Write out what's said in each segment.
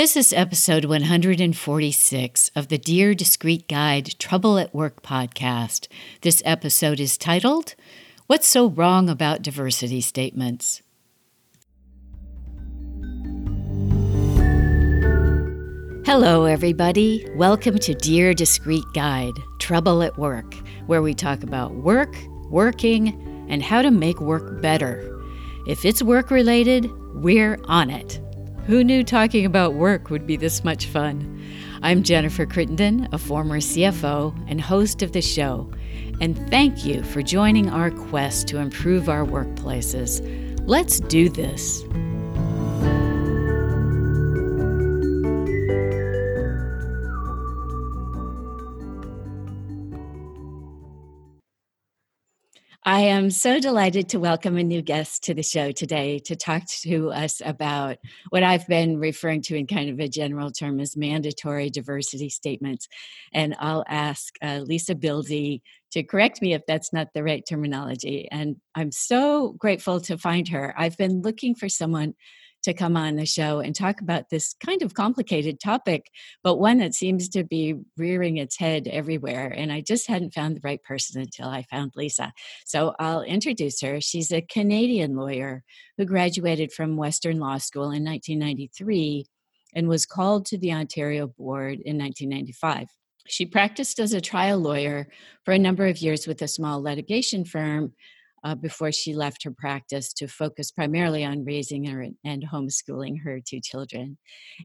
This is episode 146 of the Dear Discreet Guide Trouble at Work podcast. This episode is titled, What's So Wrong About Diversity Statements? Hello, everybody. Welcome to Dear Discreet Guide Trouble at Work, where we talk about work, working, and how to make work better. If it's work related, we're on it. Who knew talking about work would be this much fun? I'm Jennifer Crittenden, a former CFO and host of the show, and thank you for joining our quest to improve our workplaces. Let's do this. I am so delighted to welcome a new guest to the show today to talk to us about what I've been referring to in kind of a general term as mandatory diversity statements. And I'll ask uh, Lisa Bildy to correct me if that's not the right terminology. And I'm so grateful to find her. I've been looking for someone to come on the show and talk about this kind of complicated topic, but one that seems to be rearing its head everywhere. And I just hadn't found the right person until I found Lisa. So I'll introduce her. She's a Canadian lawyer who graduated from Western Law School in 1993 and was called to the Ontario Bar in 1995. She practiced as a trial lawyer for a number of years with a small litigation firm uh, before she left her practice to focus primarily on raising her and homeschooling her two children.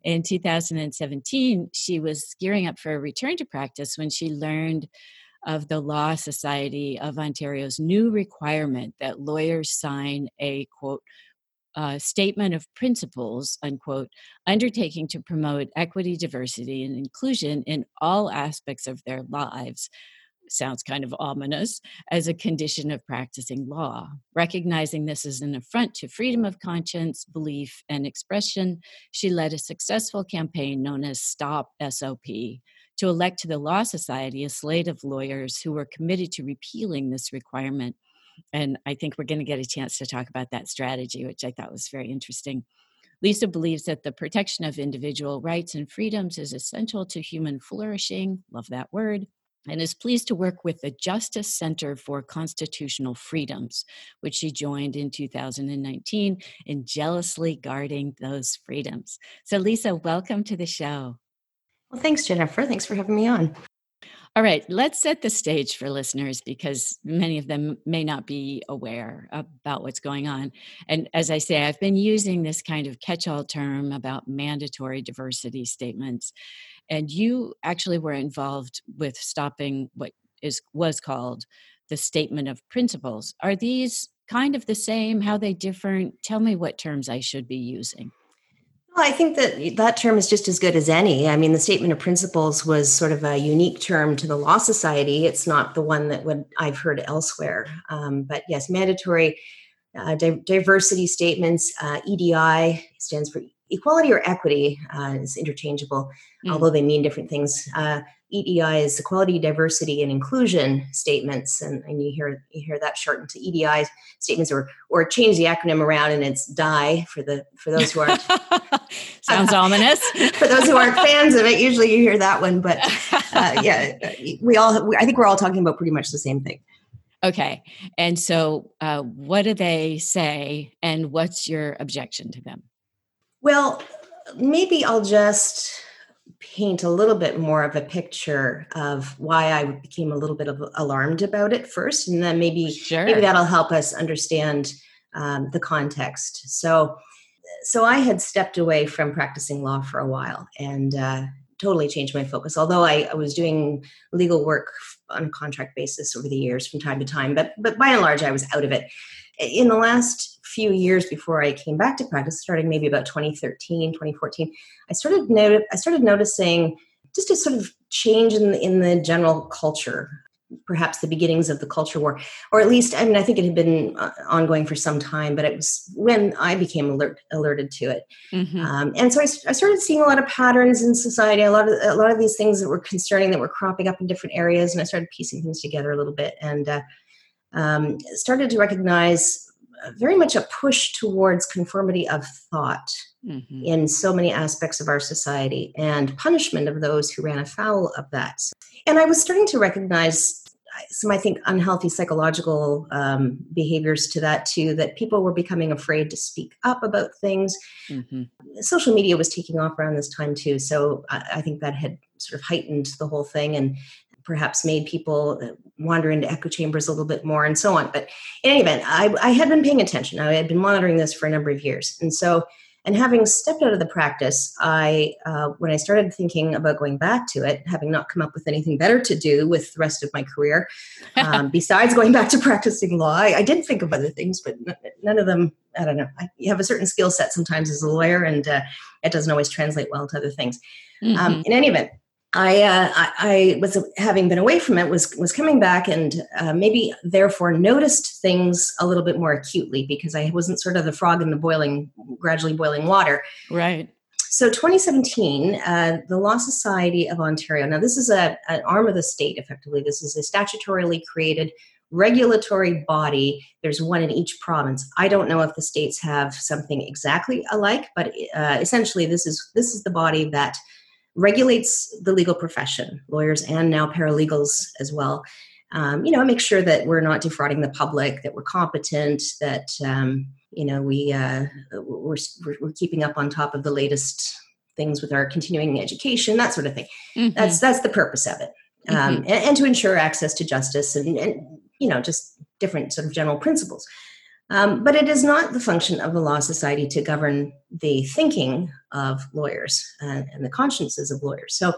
In 2017, she was gearing up for a return to practice when she learned of the Law Society of Ontario's new requirement that lawyers sign a quote uh, statement of principles, unquote, undertaking to promote equity, diversity, and inclusion in all aspects of their lives, sounds kind of ominous, as a condition of practicing law. Recognizing this as an affront to freedom of conscience, belief, and expression, she led a successful campaign known as Stop SOP to elect to the Law Society a slate of lawyers who were committed to repealing this requirement. And I think we're going to get a chance to talk about that strategy, which I thought was very interesting. Lisa believes that the protection of individual rights and freedoms is essential to human flourishing. Love that word and is pleased to work with the Justice Center for Constitutional Freedoms, which she joined in 2019 in jealously guarding those freedoms. So, Lisa, welcome to the show. Well, thanks, Jennifer. Thanks for having me on. All right, let's set the stage for listeners because many of them may not be aware about what's going on. And as I say, I've been using this kind of catch all term about mandatory diversity statements and you actually were involved with stopping what is was called the statement of principles are these kind of the same how they different tell me what terms i should be using well, I think that that term is just as good as any. I mean, the statement of principles was sort of a unique term to the Law Society. It's not the one that would I've heard elsewhere. Um, but yes, mandatory uh, diversity statements. Uh, EDI stands for equality or equity uh, is interchangeable, mm. although they mean different things. Uh, EDI is equality, diversity, and inclusion statements, and, and you hear you hear that shortened to EDI statements, or or change the acronym around, and it's DIE for the for those who aren't sounds ominous. for those who aren't fans of it, usually you hear that one, but uh, yeah, we all I think we're all talking about pretty much the same thing. Okay, and so uh, what do they say, and what's your objection to them? Well, maybe I'll just paint a little bit more of a picture of why I became a little bit of alarmed about it first, and then maybe sure. maybe that'll help us understand um, the context. So, so I had stepped away from practicing law for a while and uh, totally changed my focus. Although I, I, was doing legal work on a contract basis over the years from time to time, but but by and large, I was out of it. In the last few years before I came back to practice, starting maybe about 2013, 2014, I started noti- I started noticing just a sort of change in the, in the general culture, perhaps the beginnings of the culture war, or at least I mean I think it had been uh, ongoing for some time, but it was when I became alert, alerted to it, mm-hmm. um, and so I, I, started seeing a lot of patterns in society, a lot of a lot of these things that were concerning that were cropping up in different areas, and I started piecing things together a little bit and. Uh, um, started to recognize very much a push towards conformity of thought mm-hmm. in so many aspects of our society and punishment of those who ran afoul of that. And I was starting to recognize some, I think, unhealthy psychological um, behaviors to that too, that people were becoming afraid to speak up about things. Mm-hmm. Social media was taking off around this time too. So I, I think that had sort of heightened the whole thing and perhaps made people uh, wander into echo chambers a little bit more and so on. But in any event, I, I had been paying attention. I had been monitoring this for a number of years. And so and having stepped out of the practice, I, uh, when I started thinking about going back to it, having not come up with anything better to do with the rest of my career, um, besides going back to practicing law, I, I, did think of other things, but none of them, I don't know. I, you have a certain skill set sometimes as a lawyer, and uh, it doesn't always translate well to other things. Mm-hmm. Um, in any event, I, uh, I, I was having been away from it was was coming back and uh, maybe therefore noticed things a little bit more acutely because I wasn't sort of the frog in the boiling gradually boiling water. Right. So 2017, uh, the Law Society of Ontario. Now this is a an arm of the state. Effectively, this is a statutorily created regulatory body. There's one in each province. I don't know if the states have something exactly alike, but uh, essentially, this is this is the body that regulates the legal profession, lawyers and now paralegals as well. Um, you know, make sure that we're not defrauding the public, that we're competent, that um, you know we uh, we're, we're keeping up on top of the latest things with our continuing education, that sort of thing. Mm-hmm. That's that's the purpose of it, um, mm-hmm. and, and, to ensure access to justice and, and you know just different sort of general principles. Um, but it is not the function of the Law Society to govern the thinking of lawyers and, and the consciences of lawyers. So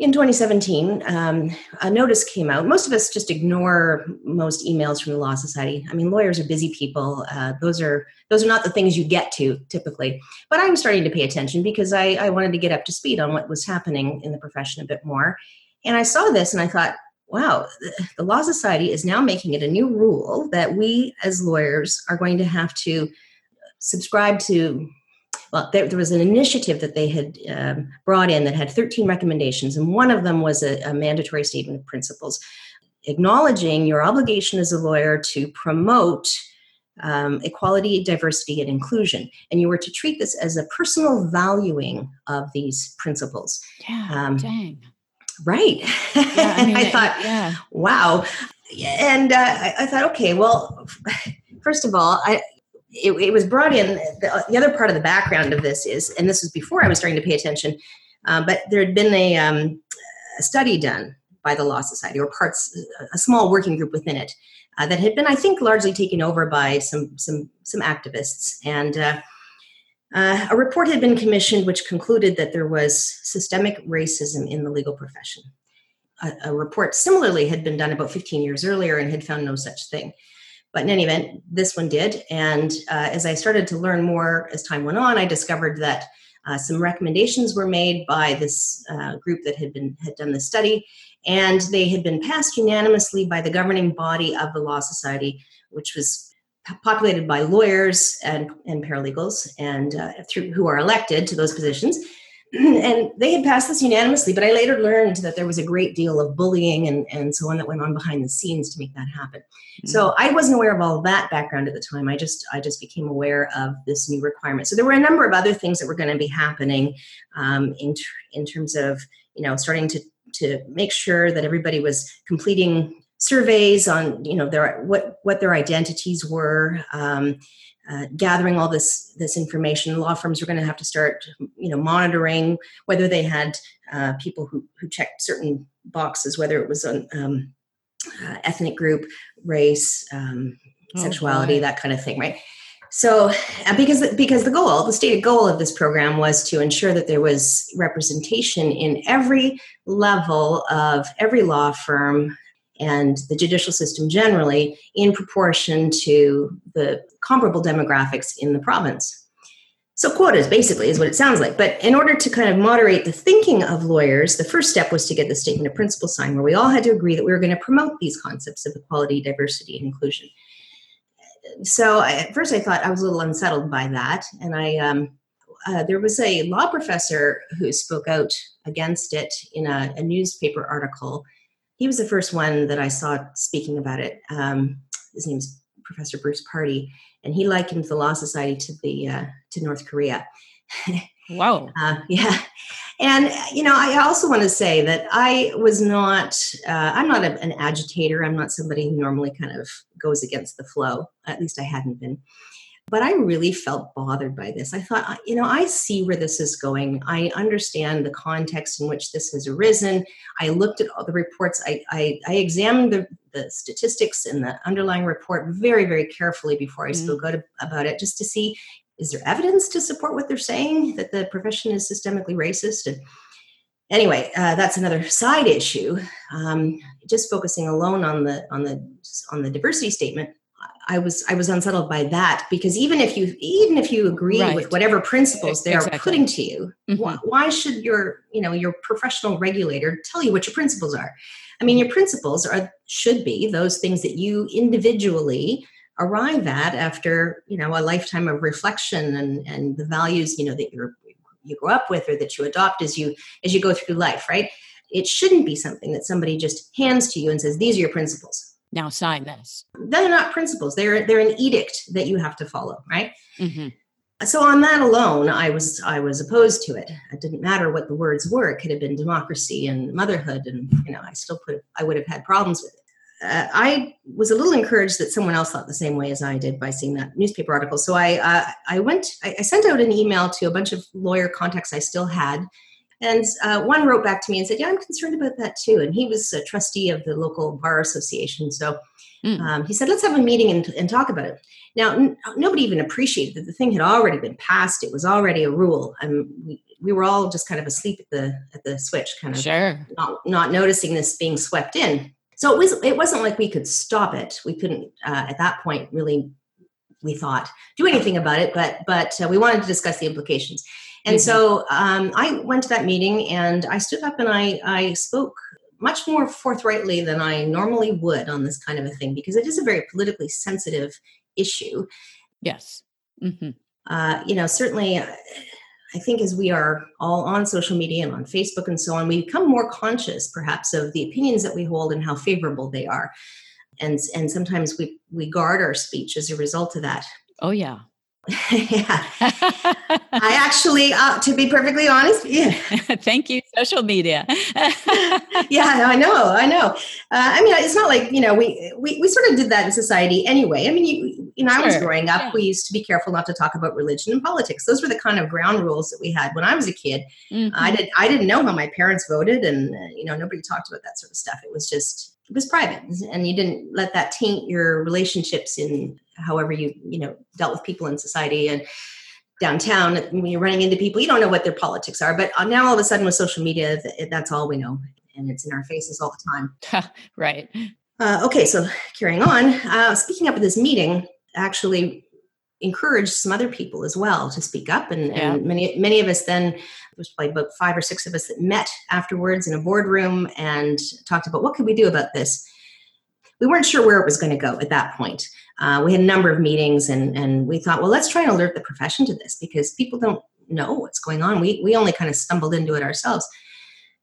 in 2017, um, a notice came out. Most of us just ignore most emails from the Law Society. I mean, lawyers are busy people. Uh, those are those are not the things you get to typically. But I'm starting to pay attention because I, I wanted to get up to speed on what was happening in the profession a bit more. And I saw this and I thought, wow, the Law Society is now making it a new rule that we as lawyers are going to have to subscribe to. Well, there, there was an initiative that they had um, brought in that had 13 recommendations, and one of them was a, a mandatory statement of principles acknowledging your obligation as a lawyer to promote um, equality, diversity, and inclusion. And you were to treat this as a personal valuing of these principles. Yeah, um, dang. Right. Yeah, I, mean, I thought, yeah. wow. And uh, I, I, thought, okay, well, first of all, I, it, it was brought in. The, the, other part of the background of this is, and this was before I was starting to pay attention, uh, but there had been a, um, a, study done by the Law Society or parts, a small working group within it uh, that had been, I think, largely taken over by some some some activists and. Uh, a report had been commissioned which concluded that there was systemic racism in the legal profession. A, a, report similarly had been done about 15 years earlier and had found no such thing. But in any event, this one did. And uh, as I started to learn more as time went on, I discovered that uh, some recommendations were made by this uh, group that had been had done the study, and they had been passed unanimously by the governing body of the Law Society, which was populated by lawyers and, and paralegals and uh, through, who are elected to those positions. And they had passed this unanimously but i later learned that there was a great deal of bullying and, and so on that went on behind the scenes to make that happen. Mm-hmm. so i wasn't aware of all of that background at the time. I just i just became aware of this new requirement. So there were a number of other things that were going to be happening um, in, in terms of you know starting to to make sure that everybody was completing surveys on you know their what what their identities were um, uh, gathering all this this information. Law firms were going to have to start you know monitoring whether they had uh, people who who checked certain boxes whether it was on um, uh, ethnic group race um, oh, sexuality that kind of thing right? So uh, because because the goal the stated goal of this program was to ensure that there was representation in every level of every law firm and the judicial system generally in proportion to the comparable demographics in the province. So, quotas basically is what it sounds like. But in order to kind of moderate the thinking of lawyers, the first step was to get the statement of principle signed, where we all had to agree that we were going to promote these concepts of equality, diversity, and inclusion. So, I, at first, I thought I was a little unsettled by that. And I, um, uh, there was a law professor who spoke out against it in a, a newspaper article he was the first one that I saw speaking about it. Um, his name's Professor Bruce Pardy, and he likened the Law Society to the uh, to North Korea. Wow. uh, yeah. And, you know, I also want to say that I was not, uh, I'm not a, an agitator. I'm not somebody who normally kind of goes against the flow. At least I hadn't been. But I really felt bothered by this. I thought, you know, I see where this is going. I understand the context in which this has arisen. I looked at all the reports. I, I, I examined the, the statistics in the underlying report very, very carefully before I mm. spoke out about it, just to see is there evidence to support what they're saying that the profession is systemically racist? And anyway, uh, that's another side issue. Um, just focusing alone on the on the on the diversity statement, I was I was unsettled by that because even if you even if you agree right. with whatever principles they exactly. are putting to you, mm-hmm. why, why, should your you know your professional regulator tell you what your principles are? I mean, your principles are should be those things that you individually arrive at after you know a lifetime of reflection and and the values you know that you're you grow up with or that you adopt as you as you go through life right it shouldn't be something that somebody just hands to you and says these are your principles now sign this. They're not principles. They're they're an edict that you have to follow right? Mm-hmm. so on that alone i was i was opposed to it. It didn't matter what the words were. It could have been democracy and motherhood and you know i still put i would have had problems with it. Uh, I was a little encouraged that someone else thought the same way as I did by seeing that newspaper article. So I uh, I went I, I, sent out an email to a bunch of lawyer contacts I still had, and uh, one wrote back to me and said, "Yeah, I'm concerned about that too." And he was a trustee of the local bar association, so mm. um, he said, "Let's have a meeting and, and talk about it." Now, n- nobody even appreciated that the thing had already been passed; it was already a rule. and we, we were all just kind of asleep at the at the switch, kind of sure. not not noticing this being swept in so it was it wasn't like we could stop it we couldn't uh, at that point really we thought do anything about it but but uh, we wanted to discuss the implications and mm-hmm. so um, i went to that meeting and i stood up and i i spoke much more forthrightly than i normally would on this kind of a thing because it is a very politically sensitive issue yes mm-hmm. uh, you know certainly I think as we are all on social media and on Facebook and so on, we become more conscious perhaps of the opinions that we hold and how favorable they are. And, and sometimes we, we guard our speech as a result of that. Oh, yeah. yeah. I actually, uh, to be perfectly honest, yeah. Thank you, social media. yeah, I know, I know. Uh, I mean, it's not like you know we, we we sort of did that in society anyway. I mean, you, you know, sure. I was growing up. Yeah. We used to be careful not to talk about religion and politics. Those were the kind of ground rules that we had when I was a kid. Mm-hmm. I did I didn't know how my parents voted, and uh, you know, nobody talked about that sort of stuff. It was just it was private, and you didn't let that taint your relationships in however you you know dealt with people in society and downtown when you're running into people you don't know what their politics are but uh, now all of a sudden with social media that's all we know and it's in our faces all the time. Right. Uh, okay so carrying on uh, speaking up at this meeting actually encouraged some other people as well to speak up and, yeah. and many many of us then there was probably about five or six of us that met afterwards in a boardroom and talked about what could we do about this? We weren't sure where it was going to go at that point uh, we had a number of meetings and, and we thought, well, let's try and alert the profession to this because people don't know what's going on. We, we only kind of stumbled into it ourselves.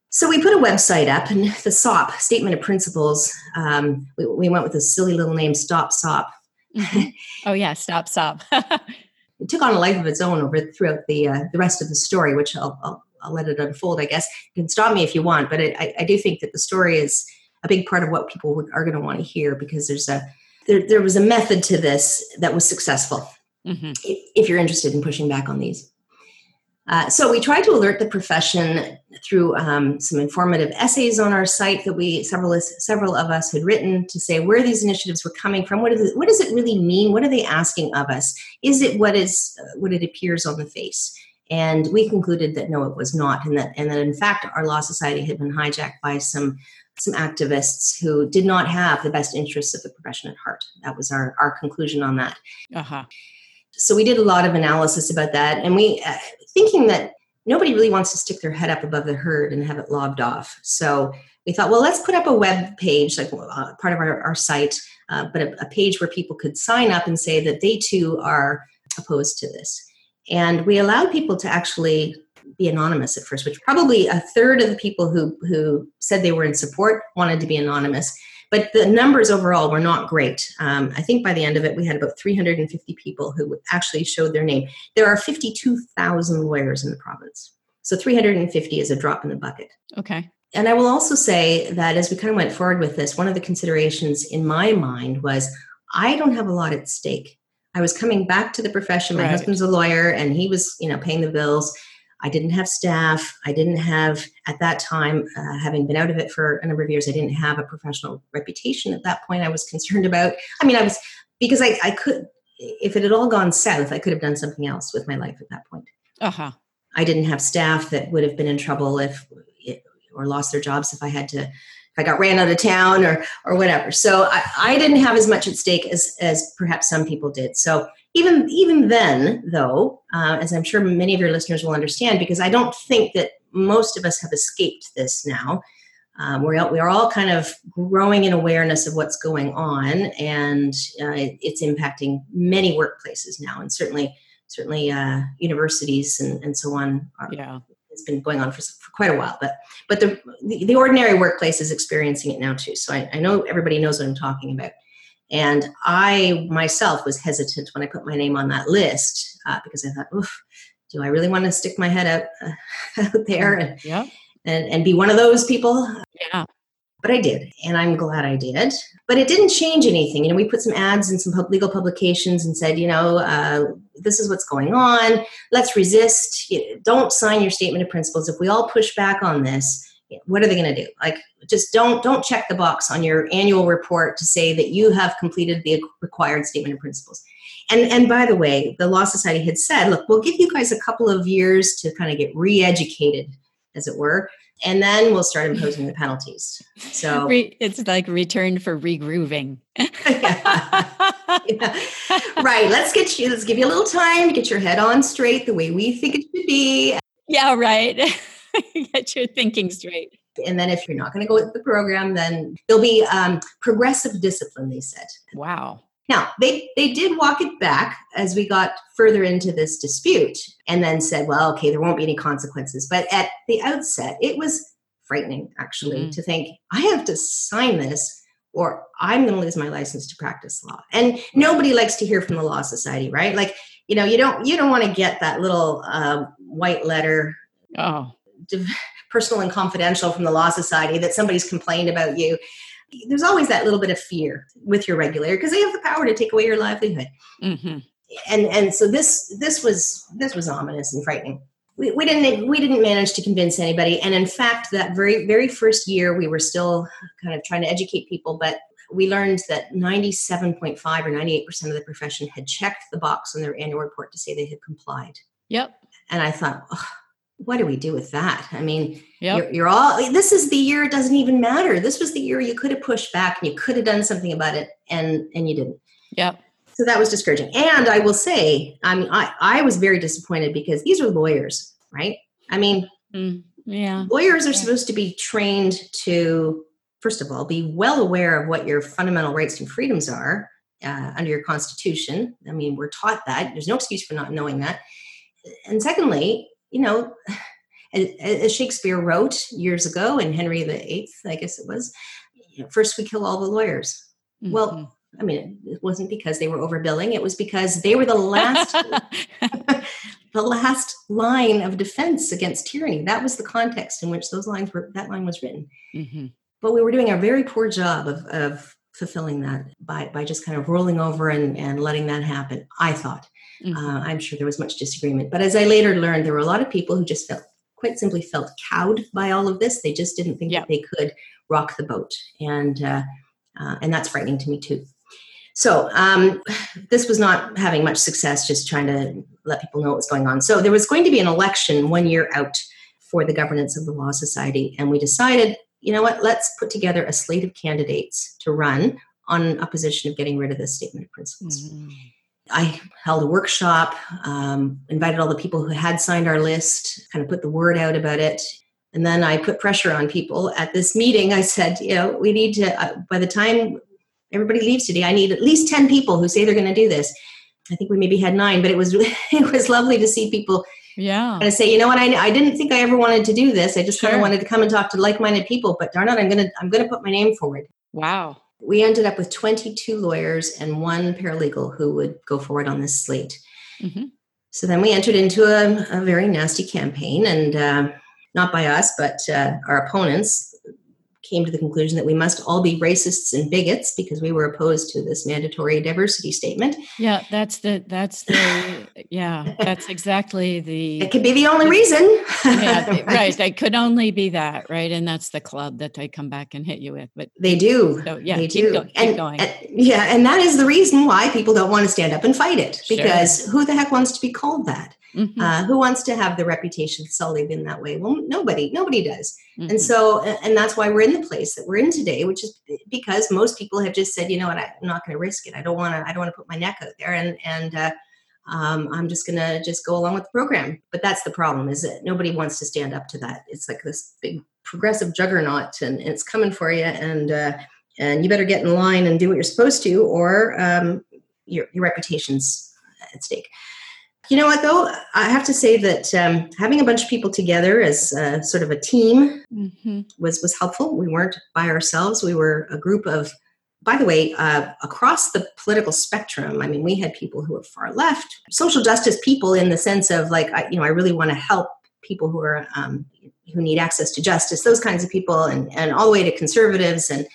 So we put a website up and the SOP, Statement of Principles, um, we, we, went with a silly little name, Stop SOP. Mm-hmm. oh yeah, Stop SOP. it took on a life of its own over throughout the, uh, the rest of the story, which I'll, I'll, I'll, let it unfold, I guess. You can stop me if you want, but it, I, I do think that the story is a big part of what people are going to want to hear because there's a there, there was a method to this that was successful mm-hmm. if you're interested in pushing back on these. Uh, so we tried to alert the profession through um, some informative essays on our site that we several several of us had written to say where these initiatives were coming from. What, it, what does it really mean? What are they asking of us? Is it what is uh, what it appears on the face? And we concluded that no, it was not, and that and that in fact our law society had been hijacked by some some activists who did not have the best interests of the profession at heart. That was our, our conclusion on that. Uh-huh. So we did a lot of analysis about that, and we uh, thinking that nobody really wants to stick their head up above the herd and have it lobbed off. So we thought, well, let's put up a web page, like uh, part of our, our site, uh, but a, a page where people could sign up and say that they too are opposed to this. And we allowed people to actually be anonymous at first, which probably a third of the people who who said they were in support wanted to be anonymous. but the numbers overall were not great. Um, I think by the end of it, we had about 350 people who actually showed their name. There are 52,000 lawyers in the province. So 350 is a drop in the bucket. Okay. And I will also say that as we kind of went forward with this, one of the considerations in my mind was I don't have a lot at stake. I was coming back to the profession. My right. husband's a lawyer and he was, you know, paying the bills. I didn't have staff. I didn't have, at that time, uh, having been out of it for a number of years, I didn't have a professional reputation at that point I was concerned about. I mean, I was, because I, I could, if it had all gone south, I could have done something else with my life at that point. Uh huh. I didn't have staff that would have been in trouble if, or lost their jobs if I had to if I got ran out of town or or whatever. So I, I didn't have as much at stake as as perhaps some people did. So even even then, though, uh, as I'm sure many of your listeners will understand, because I don't think that most of us have escaped this now. Um, we're all, we are all kind of growing in awareness of what's going on, and uh, it's impacting many workplaces now, and certainly certainly uh, universities and, and so on are, yeah has been going on for, for quite a while, but but the, the, the ordinary workplace is experiencing it now too. So I, I know everybody knows what I'm talking about. And I myself was hesitant when I put my name on that list uh, because I thought, oof, do I really want to stick my head out, uh, out there and, yeah. and and be one of those people? Yeah but I did, and I'm glad I did. But it didn't change anything. You know, we put some ads in some legal publications and said, you know, uh, this is what's going on. Let's resist. Don't sign your statement of principles. If we all push back on this, what are they going to do? Like, just don't don't check the box on your annual report to say that you have completed the required statement of principles. And and by the way, the Law Society had said, look, we'll give you guys a couple of years to kind of get re-educated, as it were and then we'll start imposing the penalties. So Re- it's like return for regrooving. yeah. Yeah. Right. Let's get you. Let's give you a little time to get your head on straight the way we think it should be. Yeah. Right. get your thinking straight. And then if you're not going to go with the program, then there'll be um, progressive discipline. They said. Wow. Now, they, they did walk it back as we got further into this dispute and then said, well, okay, there won't be any consequences. But at the outset, it was frightening, actually, mm. to think, I have to sign this or I'm going to lose my license to practice law. And nobody likes to hear from the Law Society, right? Like, you know, you don't you don't want to get that little uh, white letter. Oh. Personal and confidential from the Law Society that somebody's complained about you there's always that little bit of fear with your regulator because they have the power to take away your livelihood. Mm-hmm. And and so this this was this was ominous and frightening. We, we didn't we didn't manage to convince anybody, and in fact, that very very first year we were still kind of trying to educate people, but we learned that 97.5 or 98 percent of the profession had checked the box on their annual report to say they had complied. Yep. And I thought, oh, what do we do with that? I mean, yep. you're, you're, all, this is the year it doesn't even matter. This was the year you could have pushed back and you could have done something about it and, and you didn't. Yep. So that was discouraging. And I will say, I mean, I, I was very disappointed because these are lawyers, right? I mean, mm, yeah. Lawyers are yeah. supposed to be trained to, first of all, be well aware of what your fundamental rights and freedoms are uh, under your constitution. I mean, we're taught that. There's no excuse for not knowing that. And secondly, you know, as Shakespeare wrote years ago in Henry VIII, I guess it was, first we kill all the lawyers. Mm-hmm. Well, I mean, it wasn't because they were overbilling. It was because they were the last, the last line of defense against tyranny. That was the context in which those lines were. That line was written. Mm-hmm. But we were doing a very poor job of, of fulfilling that by by just kind of rolling over and and letting that happen. I thought. Mm-hmm. Uh, I'm sure there was much disagreement. But as I later learned, there were a lot of people who just felt, quite simply, felt cowed by all of this. They just didn't think that they could rock the boat, and uh, uh, and that's frightening to me too. So um, this was not having much success. Just trying to let people know what was going on. So there was going to be an election one year out for the governance of the Law Society, and we decided, you know what? Let's put together a slate of candidates to run on a position of getting rid of this statement of principles. Mm-hmm. I held a workshop, um, invited all the people who had signed our list, kind of put the word out about it. And then I put pressure on people at this meeting. I said, you know, we need to, uh, by the time everybody leaves today, I need at least 10 people who say they're going to do this. I think we maybe had nine, but it was, it was lovely to see people yeah. And I say, you know what, I, I didn't think I ever wanted to do this. I just sure. kind of wanted to come and talk to like-minded people, but darn it, I'm going to, I'm going to put my name forward. Wow. We ended up with 22 lawyers and one paralegal who would go forward on this slate. Mm-hmm. So then we entered into a, a very nasty campaign, and uh, not by us, but uh, our opponents came to the conclusion that we must all be racists and bigots because we were opposed to this mandatory diversity statement. Yeah, that's the that's the yeah, that's exactly the It could be the only reason. yeah, right. right. They could only be that, right? And that's the club that they come back and hit you with. But they do. So, yeah, they do. Go, and, and, yeah, and that is the reason why people don't want to stand up and fight it because sure. who the heck wants to be called that? Mm-hmm. Uh, who wants to have the reputation sullied in that way? Well, nobody, nobody does. Mm-hmm. And so, and that's why we're in the place that we're in today, which is because most people have just said, you know what, I'm not going to risk it. I don't want to, I don't want to put my neck out there. And, and, uh, um, I'm just going to just go along with the program. But that's the problem is that nobody wants to stand up to that. It's like this big progressive juggernaut and, and it's coming for you. And, uh, and you better get in line and do what you're supposed to, or um, your, your reputation's at stake. You know what, though? I have to say that um, having a bunch of people together as uh, sort of a team mm-hmm. was was helpful. We weren't by ourselves. We were a group of, by the way, uh, across the political spectrum. I mean, we had people who were far left, social justice people, in the sense of like, I, you know, I really want to help people who are um, who need access to justice, those kinds of people, and and all the way to conservatives and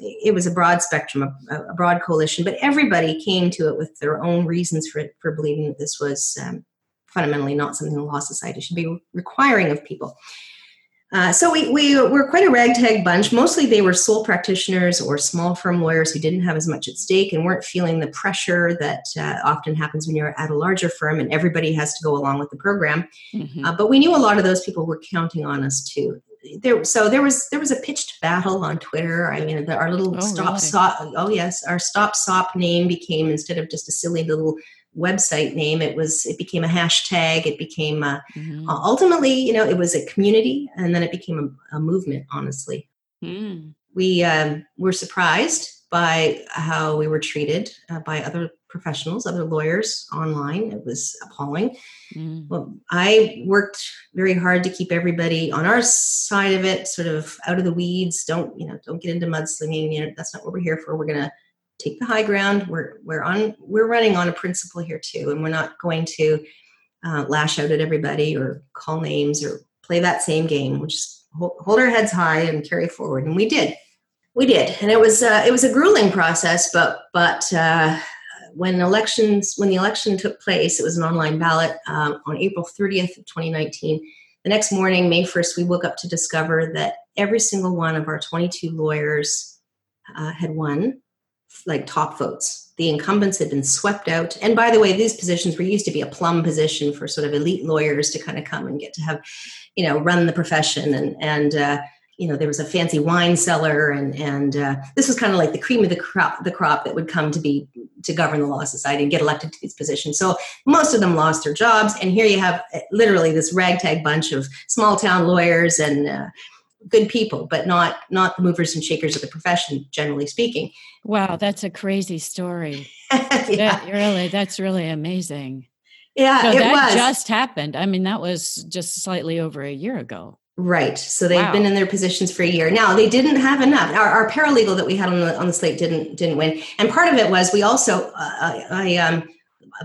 it was a broad spectrum, a, a, broad coalition, but everybody came to it with their own reasons for for believing that this was um, fundamentally not something the law society should be requiring of people. Uh, so we, we were quite a ragtag bunch. Mostly they were sole practitioners or small firm lawyers who didn't have as much at stake and weren't feeling the pressure that uh, often happens when you're at a larger firm and everybody has to go along with the program. Mm-hmm. Uh, but we knew a lot of those people were counting on us too there so there was there was a pitched battle on Twitter. I mean, the, our little oh, stop really? sop. Oh yes, our stop sop name became instead of just a silly little website name, it was it became a hashtag. It became a, mm-hmm. uh, ultimately, you know, it was a community, and then it became a, a movement. Honestly, mm. we um, were surprised by how we were treated uh, by other professionals, other lawyers online. It was appalling. Mm. Well, I worked very hard to keep everybody on our side of it, sort of out of the weeds. Don't you know? Don't get into mudslinging. You know, that's not what we're here for. We're gonna take the high ground. We're we're on we're running on a principle here too, and we're not going to uh, lash out at everybody or call names or play that same game. We'll just hold, hold our heads high and carry forward, and we did. We did, and it was uh, it was a grueling process, but but uh, when elections when the election took place, it was an online ballot um, on April 30th of 2019. The next morning, May 1st, we woke up to discover that every single one of our 22 lawyers uh, had won, like top votes. The incumbents had been swept out. And by the way, these positions were used to be a plum position for sort of elite lawyers to kind of come and get to have, you know, run the profession and and uh, you know there was a fancy wine cellar and and uh, this was kind of like the cream of the crop the crop that would come to be to govern the law society and get elected to these positions. So most of them lost their jobs and here you have uh, literally this ragtag bunch of small town lawyers and uh, good people but not not the movers and shakers of the profession generally speaking. Wow that's a crazy story. Yeah. That, really that's really amazing. Yeah so that was. just happened. I mean that was just slightly over a year ago Right. So they've wow. been in their positions for a year. Now they didn't have enough. Our, our, paralegal that we had on the on the slate didn't didn't win. And part of it was we also uh, I um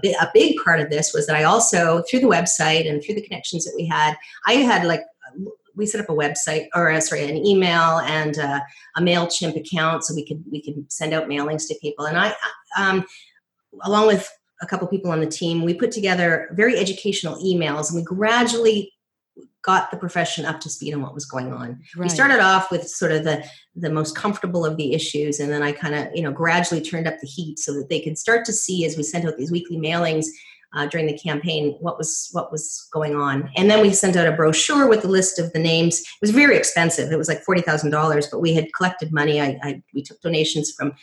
a, a big part of this was that I also through the website and through the connections that we had, I had like we set up a website or uh, sorry an email and uh, a Mailchimp account so we could we could send out mailings to people. And I um, along with a couple people on the team, we put together very educational emails and we gradually got the profession up to speed on what was going on. Right. We started off with sort of the the most comfortable of the issues, and then I kind of you know gradually turned up the heat so that they could start to see as we sent out these weekly mailings. Uh, during the campaign, what was what was going on, and then we sent out a brochure with a list of the names. It was very expensive; it was like forty thousand dollars, but we had collected money. I, I, we took donations from,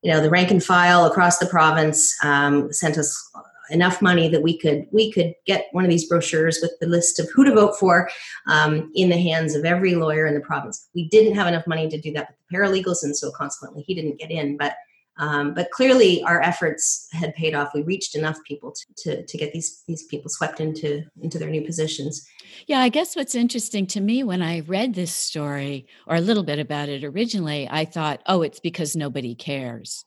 you know, the rank and file across the province. Um, sent us enough money that we could we could get one of these brochures with the list of who to vote for um, in the hands of every lawyer in the province. We didn't have enough money to do that with the paralegals, and so consequently he didn't get in. But Um, but clearly, our efforts had paid off. We reached enough people to, to, to get these these people swept into into their new positions. Yeah, I guess what's interesting to me when I read this story or a little bit about it originally, I thought, oh, it's because nobody cares.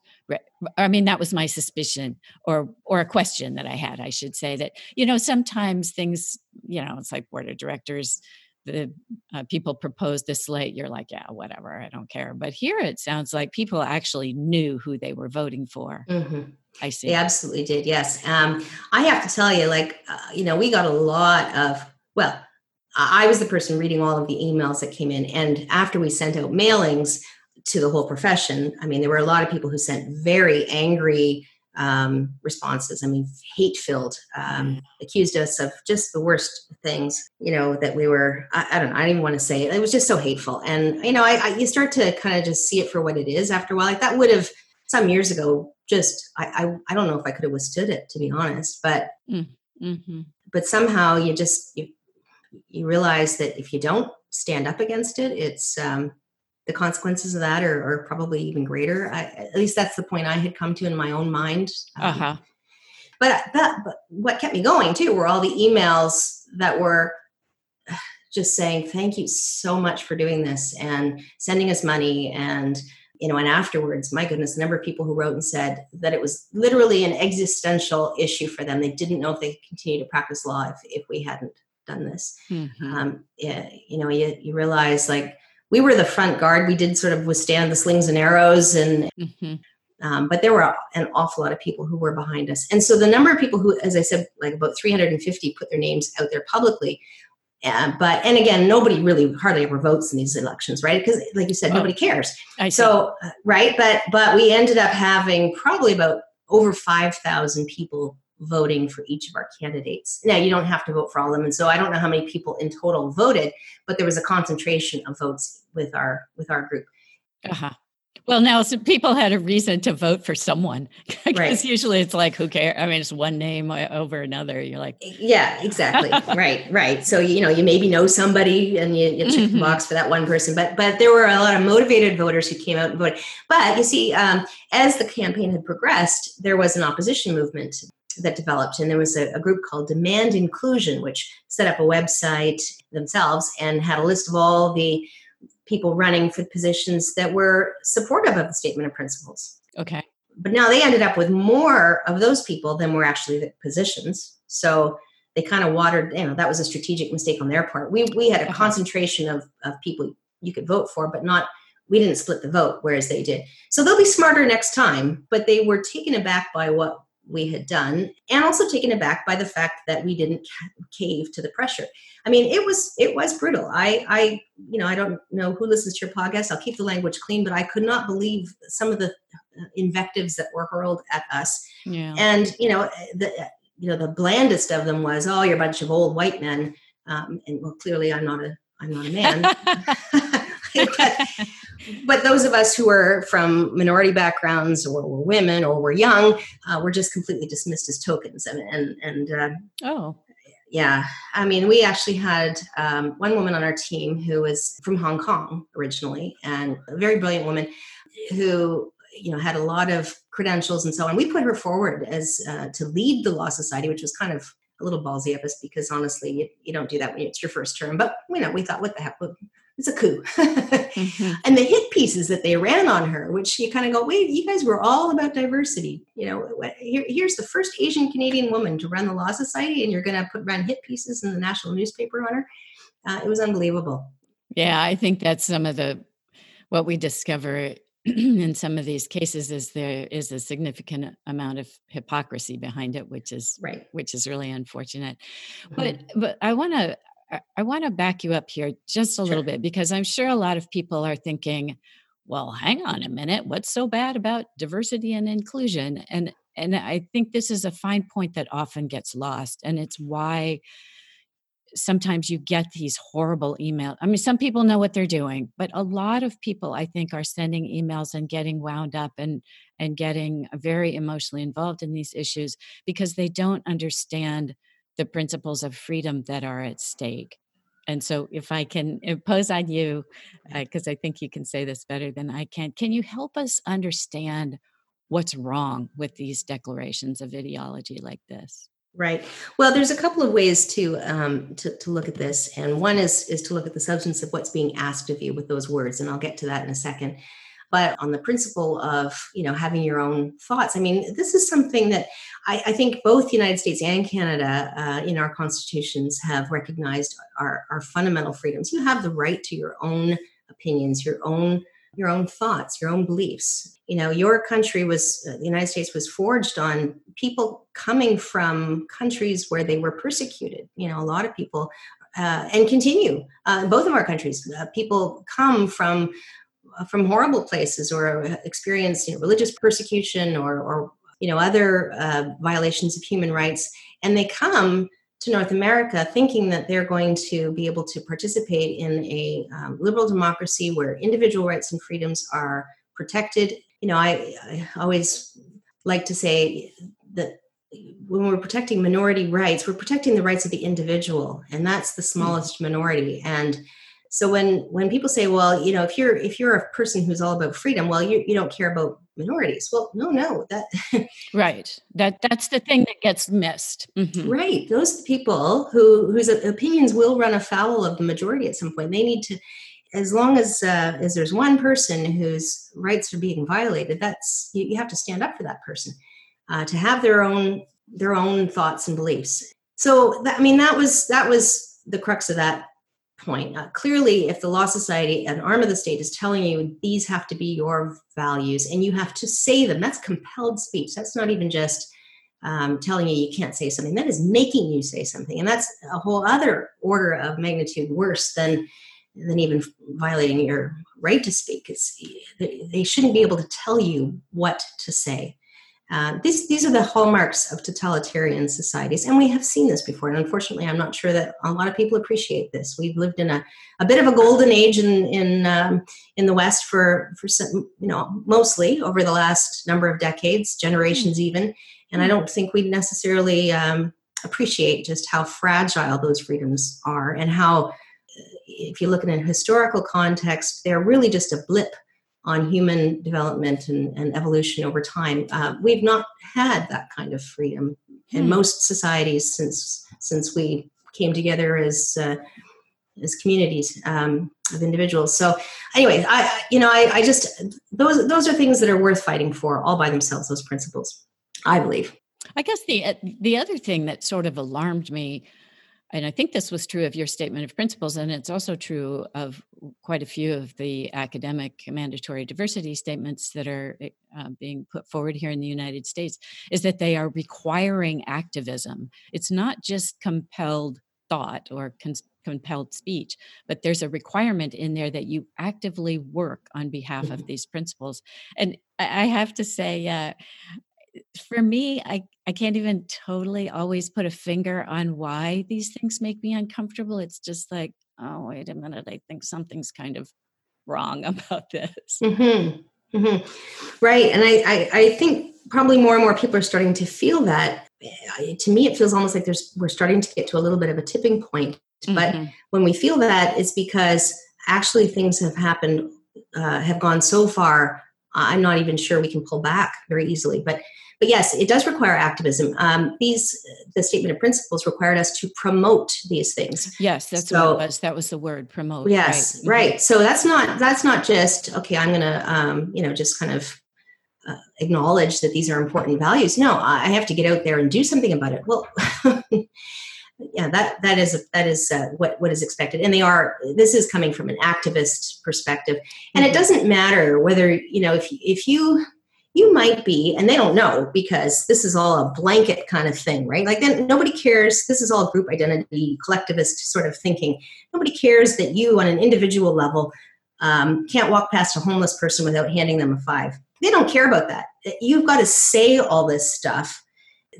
I mean, that was my suspicion or or a question that I had, I should say that, you know, sometimes things, you know, it's like board of directors, the uh, people propose this slate, you're like, yeah, whatever, I don't care. But here it sounds like people actually knew who they were voting for. Mm-hmm. I see. They absolutely did. Yes. Um, I have to tell you, like, uh, you know, we got a lot of, well, I was the person reading all of the emails that came in. And after we sent out mailings to the whole profession, I mean, there were a lot of people who sent very angry um, responses. I mean, hate filled, um, accused us of just the worst things, you know, that we were, I, I, don't know, I don't even want to say it. It was just so hateful. And, you know, I, I you start to kind of just see it for what it is after a while. Like that would have, some years ago, just, I, I, I don't know if I could have withstood it, to be honest, but, mm. mm-hmm. but somehow you just, you, you realize that if you don't stand up against it, it's, um, the consequences of that are, are probably even greater. I, at least that's the point I had come to in my own mind. Um, uh-huh. But, but, but what kept me going too were all the emails that were just saying thank you so much for doing this and sending us money and you know and afterwards my goodness the number of people who wrote and said that it was literally an existential issue for them they didn't know if they could continue to practice law if, if we hadn't done this mm-hmm. um, yeah, you know you, you realize like we were the front guard. We did sort of withstand the slings and arrows, and mm-hmm. um, but there were an awful lot of people who were behind us. And so the number of people who, as I said, like about 350 put their names out there publicly. Uh, but and again, nobody really hardly ever votes in these elections, right? Because, like you said, oh, nobody cares. So, uh, right, but but we ended up having probably about over 5,000 people voting for each of our candidates. Now, you don't have to vote for all of them. And so I don't know how many people in total voted, but there was a concentration of votes with our with our group. Uh-huh. Well, now so people had a reason to vote for someone because right. usually it's like, who cares? I mean, it's one name over another. You're like, yeah, exactly. right, right. So you know, you maybe know somebody and you, you check mm-hmm. the box for that one person, but but there were a lot of motivated voters who came out and voted. But you see, um, as the campaign had progressed, there was an opposition movement that developed, and there was a, a, group called Demand Inclusion, which set up a website themselves and had a list of all the people running for positions that were supportive of the statement of principles. Okay. But now they ended up with more of those people than were actually the positions. So they kind of watered, you know, that was a strategic mistake on their part. We we had a uh-huh. concentration of, of people you could vote for, but not we didn't split the vote, whereas they did. So they'll be smarter next time, but they were taken aback by what we had done and also taken aback by the fact that we didn't cave to the pressure. I mean it was it was brutal. I i you know i don't know who listens to your podcast. I'll keep the language clean but i could not believe some of the uh, invectives that were hurled at us. Yeah. and you know the you know the blandest of them was oh you're a bunch of old white men. Um, and well clearly i'm not a i'm not a man but, but those of us who are from minority backgrounds or were women or were young uh, were just completely dismissed as tokens and and and uh, oh. yeah. I mean we actually had um, one woman on our team who was from hong kong originally and a very brilliant woman who you know had a lot of credentials and so on. We put her forward as uh, to lead the law society which was kind of a little ballsy of us because honestly you, you don't do that when it's your first term but you know we thought what the heck it's a coup. mm-hmm. And the hit pieces that they ran on her, which you kind of go, wait, you guys were all about diversity. You know, here, here's the first Asian Canadian woman to run the Law Society, and you're going to put run hit pieces in the national newspaper on her. Uh, it was unbelievable. Yeah, I think that's some of the what we discover in some of these cases is there is a significant amount of hypocrisy behind it, which is right, which is really unfortunate. Mm-hmm. But but I want to I, want to back you up here just a sure. little bit because I'm sure a lot of people are thinking, well, hang on a minute, what's so bad about diversity and inclusion? And and I think this is a fine point that often gets lost. And it's why sometimes you get these horrible emails. I mean, some people know what they're doing, but a lot of people I think are sending emails and getting wound up and and getting very emotionally involved in these issues because they don't understand the principles of freedom that are at stake. And so, if I can impose on you, because uh, I think you can say this better than I can, can you help us understand what's wrong with these declarations of ideology like this. Right. Well, there's a couple of ways to, um, to to look at this, and one is is to look at the substance of what's being asked of you with those words, and I'll get to that in a second. But on the principle of you know having your own thoughts, I mean, this is something that I, I think both the United States and Canada uh, in our constitutions have recognized our, our fundamental freedoms. You have the right to your own opinions, your own your own thoughts, your own beliefs. You know, your country was uh, the United States was forged on people coming from countries where they were persecuted. You know, a lot of people uh, and continue uh, both of our countries. Uh, people come from from horrible places or experience you know, religious persecution or, or you know other uh, violations of human rights, and they come to North America thinking that they're going to be able to participate in a um, liberal democracy where individual rights and freedoms are protected. You know, I, I always like to say that when we're protecting minority rights, we're protecting the rights of the individual, and that's the hmm. smallest minority. And so when when people say, well, you know, if you're if you're a person who's all about freedom, well, you you don't care about minorities. Well, no, no, that right. That that's the thing that gets missed. Mm-hmm. Right. Those people who whose opinions will run afoul of the majority at some point. They need to, as long as uh, as there's one person whose rights are being violated, that's you, you have to stand up for that person uh, to have their own their own thoughts and beliefs. So that, I mean, that was that was the crux of that point. Uh, clearly, if the Law Society, an arm of the state, is telling you these have to be your values and you have to say them, that's compelled speech. That's not even just um, telling you you can't say something, that is making you say something. And that's a whole other order of magnitude worse than, than even violating your right to speak. It's, they shouldn't be able to tell you what to say. Uh, these, these are the hallmarks of totalitarian societies, and we have seen this before. And unfortunately, I'm not sure that a lot of people appreciate this. We've lived in a, a bit of a golden age in in um, in the West for for some, you know mostly over the last number of decades, generations even. And I don't think we necessarily um, appreciate just how fragile those freedoms are, and how, if you look at a historical context, they're really just a blip on human development and, and evolution over time. Uh, we've not had that kind of freedom hmm. in most societies since since we came together as uh, as communities um, of individuals. So, anyway, I you know I, I just those those are things that are worth fighting for all by themselves. Those principles, I believe. I guess the uh, the other thing that sort of alarmed me and I think this was true of your statement of principles, and it's also true of quite a few of the academic mandatory diversity statements that are eh, uh, being put forward here in the United States, is that they are requiring activism. It's not just compelled thought or con- compelled speech, but there's a requirement in there that you actively work on behalf of mm-hmm. these principles. And I have to say, uh, for me, I, I can't even totally always put a finger on why these things make me uncomfortable. It's just like, oh, wait a minute, I think something's kind of wrong about this. Mm-hmm. Mm-hmm. Right. And I, I, I think probably more and more people are starting to feel that. To me, it feels almost like there's we're starting to get to a little bit of a tipping point. Mm-hmm. But when we feel that, it's because actually things have happened, uh, have gone so far. I'm not even sure we can pull back very easily. But but yes, it does require activism. Um, these the statement of principles required us to promote these things. Yes, that's so, what it was. That was the word promote. Yes, right. right. So that's not that's not just okay. I'm going to um, you know just kind of uh, acknowledge that these are important values. No, I have to get out there and do something about it. Well. yeah that that is that is uh, what what is expected and they are this is coming from an activist perspective and it mm-hmm. doesn't matter whether you know if if you you might be and they don't know because this is all a blanket kind of thing right? Like then nobody cares. This is all group identity collectivist sort of thinking. Nobody cares that you on an individual level um, can't walk past a homeless person without handing them a five. They don't care about that. You've got to say all this stuff.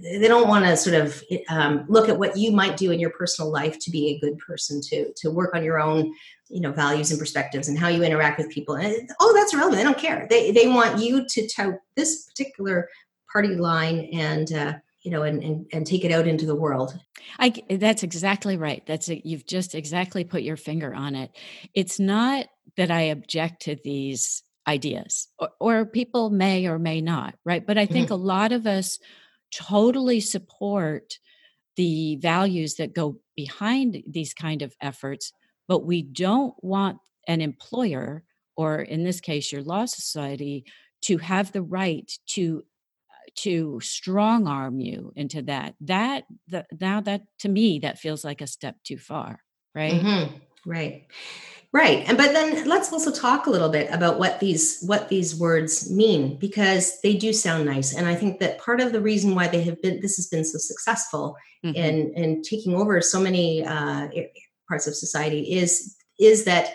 They don't want to sort of um, look at what you might do in your personal life to be a good person to to work on your own you know values and perspectives and how you interact with people. And oh that's irrelevant. They don't care. They they want you to tout this particular party line and uh, you know and, and and take it out into the world. I that's exactly right. That's a, you've just exactly put your finger on it. It's not that i object to these ideas, or, or, people may or may not, right? But I think mm-hmm. a lot of us totally support the values that go behind these kind of efforts, but we don't want an employer, or in this case, your law society, to have the right to to strong arm you into that that the, now that to me that feels like a step too far right mm-hmm. right right and but then let's also talk a little bit about what these what these words mean because they do sound nice and i think that part of the reason why they have been this has been so successful mm-hmm. in in taking over so many uh, parts of society is is that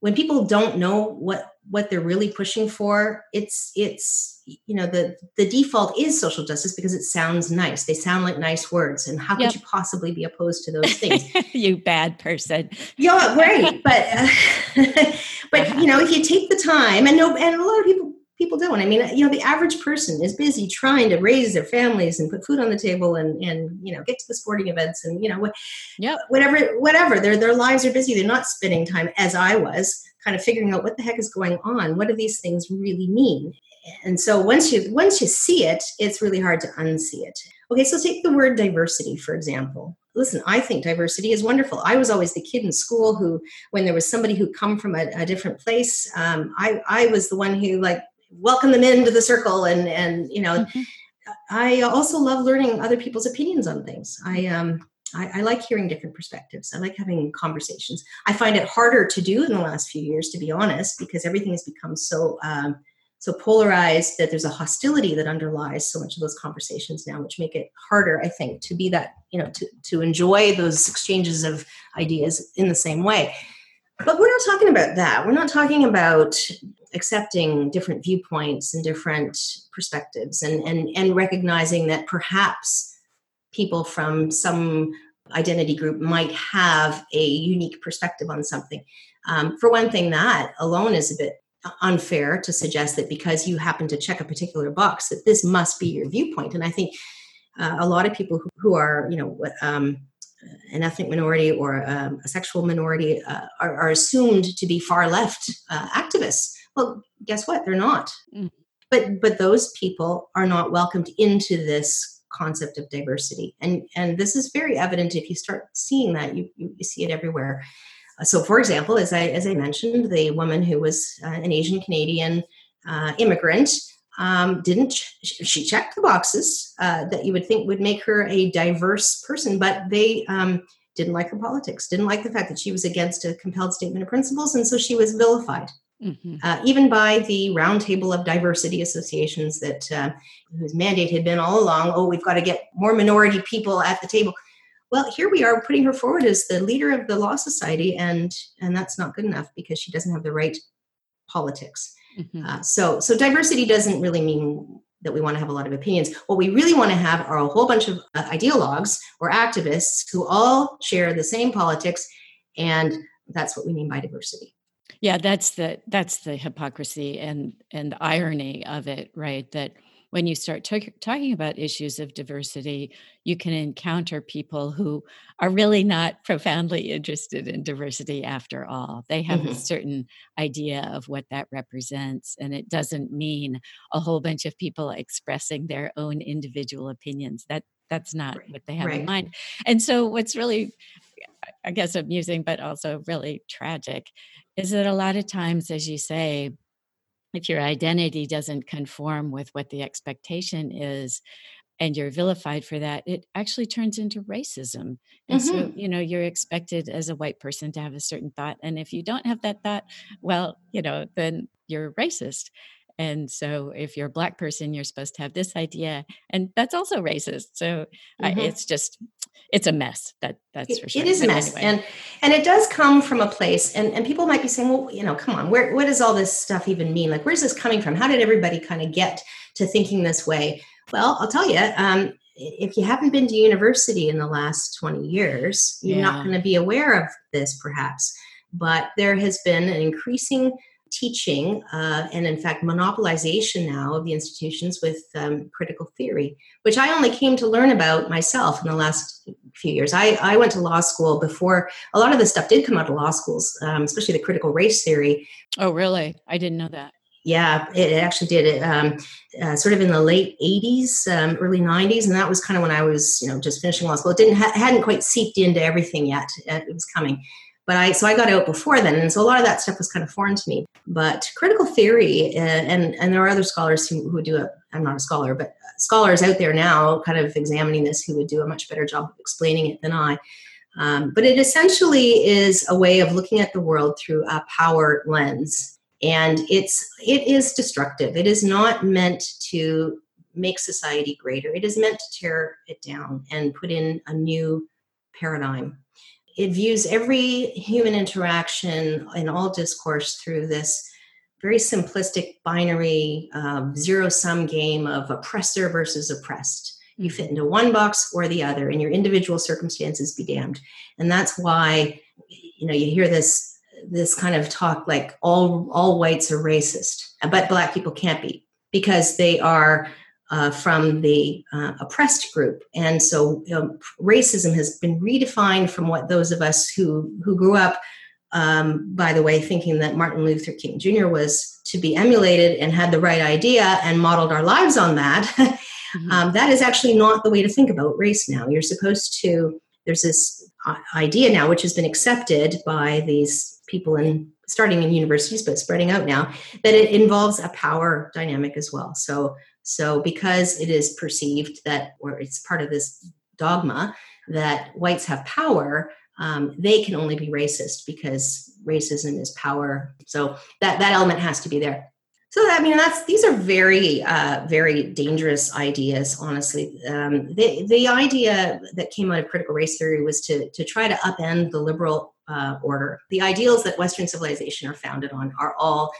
when people don't know what what they're really pushing for it's it's you know the the default is social justice because it sounds nice. They sound like nice words. And how yep. could you possibly be opposed to those things? You bad person. Yeah right. But uh, but uh-huh. you know if you take the time and no and a lot of people people don't. I mean you know the average person is busy trying to raise their families and put food on the table and and you know get to the sporting events and you know what yep. whatever whatever. Their their lives are busy. They're not spending time as i was kind of figuring out what the heck is going on. What do these things really mean? And so once you once you see it it's really hard to unsee it. Okay so take the word diversity for example. Listen i think diversity is wonderful. I was always the kid in school who when there was somebody who come from a, a different place um, I, I was the one who like welcomed them into the circle and and you know mm-hmm. i also love learning other people's opinions on things i um I, I, like hearing different perspectives. I like having conversations. I find it harder to do in the last few years, to be honest, because everything has become so um, so polarized that there's a hostility that underlies so much of those conversations now, which make it harder, I think, to be that you know to to enjoy those exchanges of ideas in the same way. But we're not talking about that. We're not talking about accepting different viewpoints and different perspectives and and and recognizing that perhaps people from some identity group might have a unique perspective on something. Um, for one thing, that alone is a bit unfair to suggest that because you happen to check a particular box that this must be your viewpoint. And I think uh, a lot of people who, who are, you know, um, an ethnic minority or um, a sexual minority uh, are, are, assumed to be far left uh, activists. Well, guess what? They're not. Mm. But but those people are not welcomed into this concept of diversity and and this is very evident if you start seeing that you you, you see it everywhere uh, so for example as i as i mentioned the woman who was uh, an asian canadian uh, immigrant um, didn't ch- she checked the boxes uh, that you would think would make her a diverse person but they um, didn't like her politics didn't like the fact that she was against a compelled statement of principles and so she was vilified Mm-hmm. Uh, even by the roundtable of diversity associations that uh, whose mandate had been all along oh we've got to get more minority people at the table well here we are putting her forward as the leader of the law society and and that's not good enough because she doesn't have the right politics mm-hmm. uh, so so diversity doesn't really mean that we want to have a lot of opinions. What we really want to have are a whole bunch of uh, ideologues or activists who all share the same politics and that's what we mean by diversity. Yeah that's the that's the hypocrisy and and irony of it right? That when you start t- talking about issues of diversity you can encounter people who are really not profoundly interested in diversity after all they have mm-hmm. a certain idea of what that represents and it doesn't mean a whole bunch of people expressing their own individual opinions that that's not right. what they have right. in mind and so what's really i guess amusing but also really tragic is that a lot of times, as you say, if your identity doesn't conform with what the expectation is, and you're vilified for that, it actually turns into racism. And mm-hmm. so, you know, you're expected as a white person to have a certain thought. And if you don't have that thought, well, you know, then you're racist. And so, if you're a black person, you're supposed to have this idea, and that's also racist. So, mm-hmm. I, it's just it's a mess. That that's for sure. It is a mess, anyway. and and it does come from a place. And and people might be saying, well, you know, come on, where what does all this stuff even mean? Like, where's this coming from? How did everybody kind of get to thinking this way? Well, I'll tell you. Um, if you haven't been to university in the last 20 years, you're yeah. not going to be aware of this, perhaps. But there has been an increasing teaching uh, and in fact monopolization now of the institutions with um, critical theory which i only came to learn about myself in the last few years i, I went to law school before a lot of this stuff did come out of law schools um, especially the critical race theory oh really i didn't know that Yeah, it actually did. It um, uh, sort of in the late '80s, um, early '90s, and that was kind of when I was, you know, just finishing law school. It didn't ha- hadn't quite seeped into everything yet. Uh, it was coming, but I so I got out before then, and so a lot of that stuff was kind of foreign to me. But critical theory, uh, and and there are other scholars who, who do it. I'm not a scholar, but scholars out there now, kind of examining this, who would do a much better job of explaining it than I. Um, but it essentially is a way of looking at the world through a power lens and it's it is destructive it is not meant to make society greater it is meant to tear it down and put in a new paradigm it views every human interaction and all discourse through this very simplistic binary um, zero sum game of oppressor versus oppressed. You fit into one box or the other and your individual circumstances be damned. And that's why you know you hear this this kind of talk like all all whites are racist, but black people can't be because they are uh, from the uh, oppressed group, and so you know, racism has been redefined from what those of us who who grew up, um, by the way, thinking that Martin Luther King Jr. was to be emulated and had the right idea and modeled our lives on that. mm-hmm. um, that is actually not the way to think about race now. You're supposed to. There's this uh, idea now, which has been accepted by these people in starting in universities but spreading out now that it involves a power dynamic as well. So so because it is perceived that or it's part of this dogma that whites have power um, they can only be racist because racism is power. So that that element has to be there. So i mean that's these are very uh, very dangerous ideas honestly. Um, the, the idea that came out of critical race theory was to, to try to upend the liberal uh, order. The ideals that Western civilization are founded on are all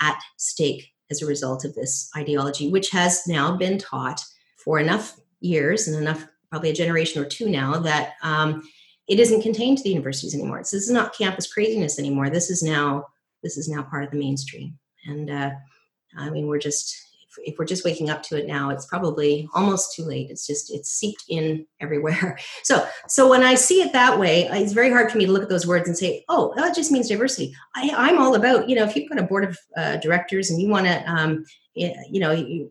at stake as a result of this ideology, which has now been taught for enough years and enough, probably a generation or two now, that um, it isn't contained to the universities anymore. This is not campus craziness anymore. This is now this is now part of the mainstream, and uh, I mean we're just if we're just waking up to it now it's probably almost too late. It's just it's seeped in everywhere. So so when i see it that way it's very hard for me to look at those words and say oh that just means diversity. I, i'm all about you know if you've got a board of uh, directors and you want to um, you know you,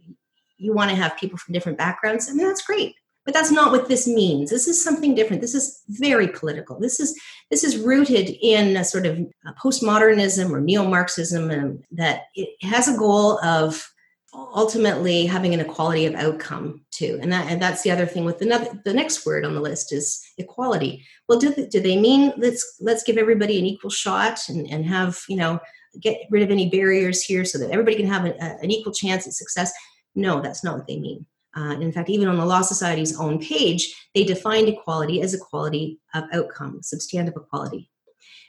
you want to have people from different backgrounds i mean that's great. But that's not what this means. This is something different. This is very political. This is this is rooted in a sort of postmodernism or neo-marxism and that it has a goal of ultimately having an equality of outcome too. And that and that's the other thing with the, the next word on the list is equality. Well do, do they mean let's let's give everybody an equal shot and, and have you know get rid of any barriers here so that everybody can have a, a, an equal chance at success? No that's not what they mean. Uh, in fact even on the law society's own page they defined equality as equality of outcome substantive equality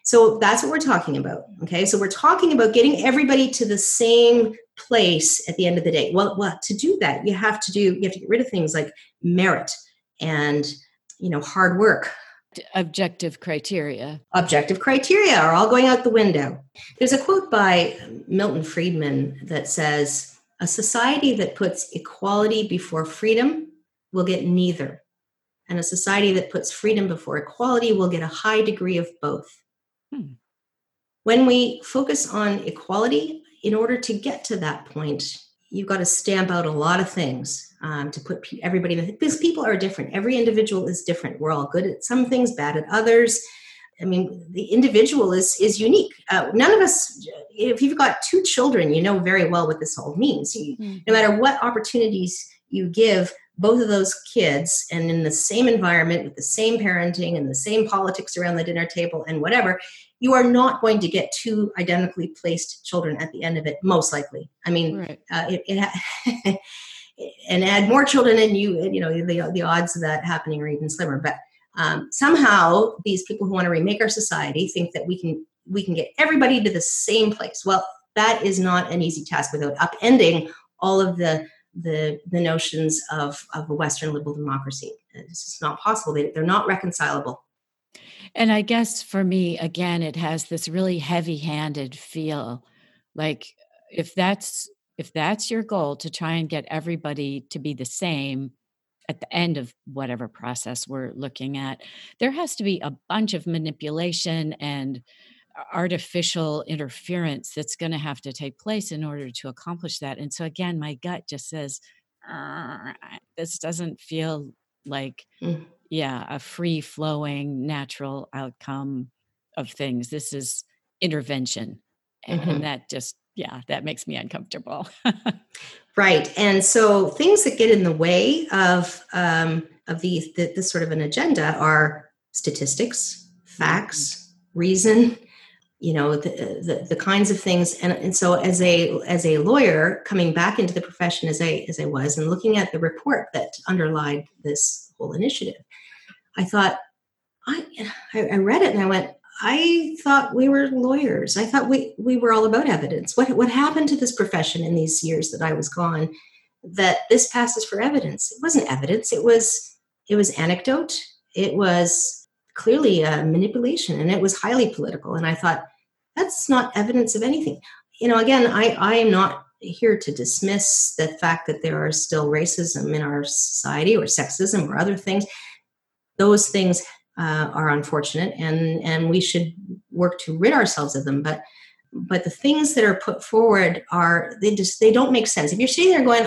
so that's what we're talking about. Okay. So we're talking about getting everybody to the same place at the end of the day. Well, well, to do that, you have to do, you have to get rid of things like merit and, you know, hard work. Objective criteria. Objective criteria are all going out the window. There's a quote by Milton Friedman that says, a society that puts equality before freedom will get neither. And a society that puts freedom before equality will get a high degree of both. Hmm. When we focus on equality, in order to get to that point, you've got to stamp out a lot of things um, to put everybody because people are different. Every individual is different. We're all good at some things, bad at others. I mean, the individual is is unique. Uh, none of us, if you've got two children, you know very well what this all means. You, mm-hmm. No matter what opportunities you give both of those kids and in the same environment with the same parenting and the same politics around the dinner table and whatever you are not going to get two identically placed children at the end of it most likely. I mean right. uh, it, it and add more children and you you know the, the odds of that happening are even slimmer. But um, somehow these people who want to remake our society think that we can we can get everybody to the same place. Well that is not an easy task without upending all of the the the notions of of a Western liberal democracy. It's just not possible. They, they're not reconcilable. And I guess for me, again, it has this really heavy-handed feel. Like if that's if that's your goal to try and get everybody to be the same at the end of whatever process we're looking at, there has to be a bunch of manipulation and artificial interference that's going to have to take place in order to accomplish that. And so, again, my gut just says, this doesn't feel like, mm. yeah, a free flowing natural outcome of things. This is intervention. Mm-hmm. And that just, yeah, that makes me uncomfortable. right. And so things that get in the way of, um, of these, the, this sort of an agenda are statistics, facts, mm-hmm. reason, you know the, the, the kinds of things. And, and so as a as a lawyer coming back into the profession as i as i was and looking at the report that underlied this whole initiative i thought i i read it and i went i thought we were lawyers. I thought we we were all about evidence. What what happened to this profession in these years that i was gone that this passes for evidence? It wasn't evidence. It was it was anecdote. It was clearly a manipulation and it was highly political. And i thought that's not evidence of anything. You know again i i am not here to dismiss the fact that there are still racism in our society or sexism or other things. Those things uh, are unfortunate and and we should work to rid ourselves of them. But but the things that are put forward are they just they don't make sense. If you're sitting there going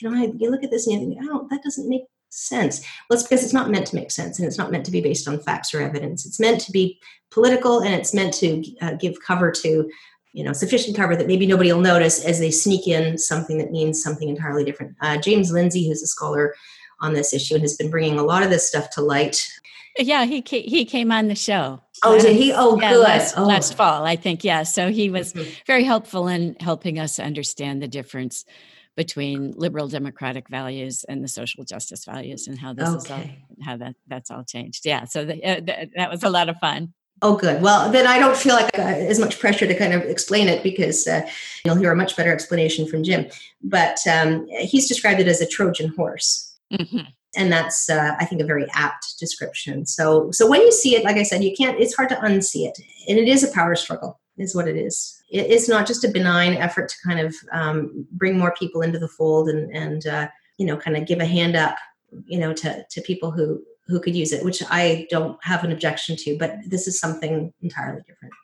you know you look at this and you think oh that doesn't make sense. Well it's because it's not meant to make sense and it's not meant to be based on facts or evidence. It's meant to be political and it's meant to uh, give cover to you know sufficient cover that maybe nobody will notice as they sneak in something that means something entirely different. Uh, james lindsay who's a scholar on this issue and has been bringing a lot of this stuff to light. Yeah he came, he came on the show. Oh did he? Oh yeah, good. last, oh. last fall i think yeah. So he was mm-hmm. very helpful in helping us understand the difference between liberal democratic values and the social justice values and how this okay. is all, how that that's all changed yeah so the, uh, that was a lot of fun Oh, good. Well, then I don't feel like uh, as much pressure to kind of explain it because uh, you'll hear a much better explanation from Jim. But um, he's described it as a Trojan horse. Mm-hmm. And that's, uh, I think, a very apt description. So, so when you see it, like I said, you can't. It's hard to unsee it, and it is a power struggle, is what it is. it's not just a benign effort to kind of um, bring more people into the fold and, and uh, you know, kind of give a hand up, you know, to to people who who could use it, which I don't have an objection to, but this is something entirely different.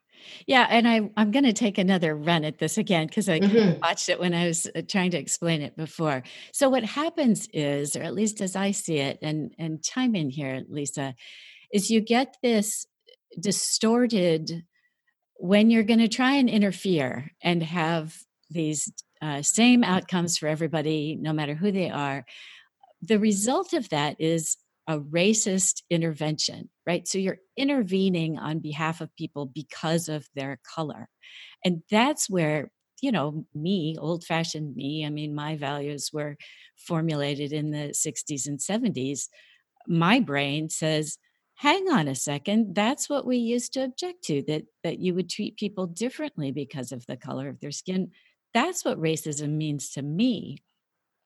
Yeah, and I, I'm going to take another run at this again because I mm-hmm. watched it when I was uh, trying to explain it before. So what happens is, or at least as I see it, and and chime in here, Lisa, is you get this distorted when you're going to try and interfere and have these uh, same outcomes for everybody, no matter who they are. The result of that is a racist intervention, right? So you're intervening on behalf of people because of their color. And that's where, you know, me, old fashioned me, I mean, my values were formulated in the 60s and 70s. My brain says, hang on a second that's what we used to object to that that you would treat people differently because of the color of their skin that's what racism means to me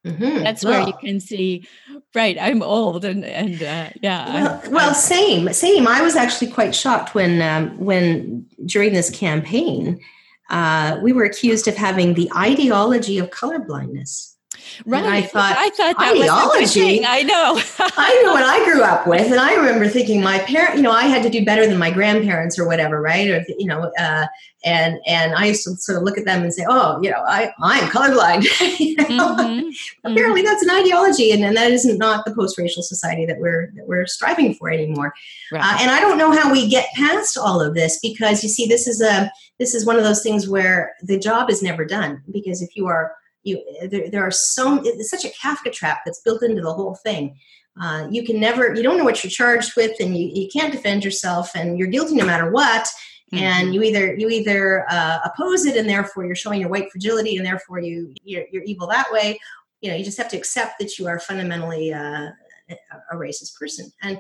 Mm-hmm. That's well, where you can see, right? I'm old, and and uh, yeah. Well, I'm, well same, same. I was actually quite shocked when um, when during this campaign, uh, we were accused of having the ideology of colorblindness. Right. And I thought, I thought that ideology. I know. I know what I grew up with, and I remember thinking my parent, you know, I had to do better than my grandparents or whatever, right? Or you know, uh, and and I used to sort of look at them and say, oh, you know, I I'm colorblind. you know? mm-hmm. Apparently, mm-hmm. that's an ideology, and, and that isn't not the post-racial society that we're that we're striving for anymore. Right. Uh, and I don't know how we get past all of this because you see, this is a this is one of those things where the job is never done because if you are you there, there are so it's such a kafka trap that's built into the whole thing. Uh, you can never you don't know what you're charged with and you, you can't defend yourself and you're guilty no matter what. Mm-hmm. and you either you either uh, oppose it and therefore you're showing your white fragility and therefore you you're, you're, evil that way. You know you just have to accept that you are fundamentally uh, a racist person. And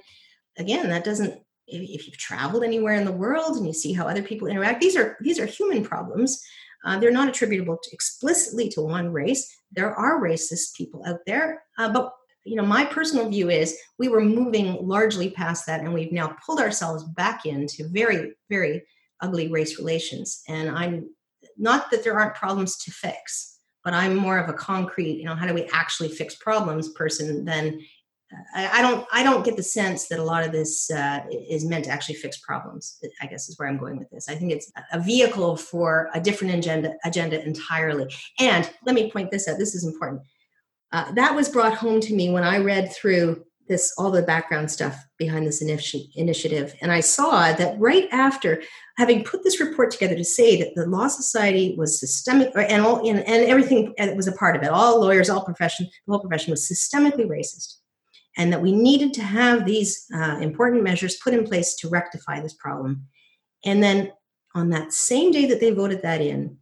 again that doesn't if, if you've traveled anywhere in the world and you see how other people interact these are these are human problems uh, they're not attributable to, explicitly to one race. There are racist people out there, uh, but you know, my personal view is we were moving largely past that, and we've now pulled ourselves back into very, very ugly race relations. And I'm not that there aren't problems to fix, but I'm more of a concrete, you know, how do we actually fix problems person than I, don't I don't get the sense that a lot of this uh, is meant to actually fix problems. I guess is where I'm going with this. I think it's a vehicle for a different agenda agenda entirely. And let me point this out. This is important. Uh, that was brought home to me when I read through this all the background stuff behind this initi- initiative, and I saw that right after having put this report together to say that the Law Society was systemic, and all and, and everything that was a part of it, all lawyers, all profession, the whole profession was systemically racist and that we needed to have these uh, important measures put in place to rectify this problem. And then on that same day that they voted that in,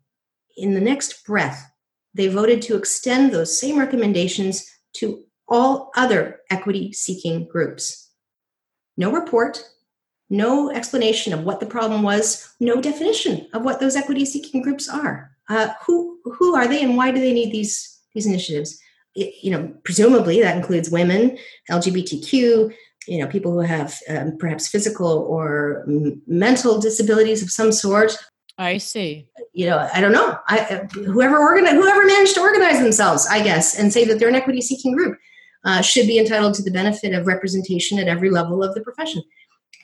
in the next breath, they voted to extend those same recommendations to all other equity seeking groups. No report, no explanation of what the problem was, no definition of what those equity seeking groups are. Uh, who, who are they and why do they need these, these initiatives? You know, presumably that includes women, LGBTQ, you know, people who have um, perhaps physical or m- mental disabilities of some sort. I see. You know, I don't know. I, uh, whoever organize, whoever managed to organize themselves, I guess, and say that they're an equity-seeking group, uh, should be entitled to the benefit of representation at every level of the profession.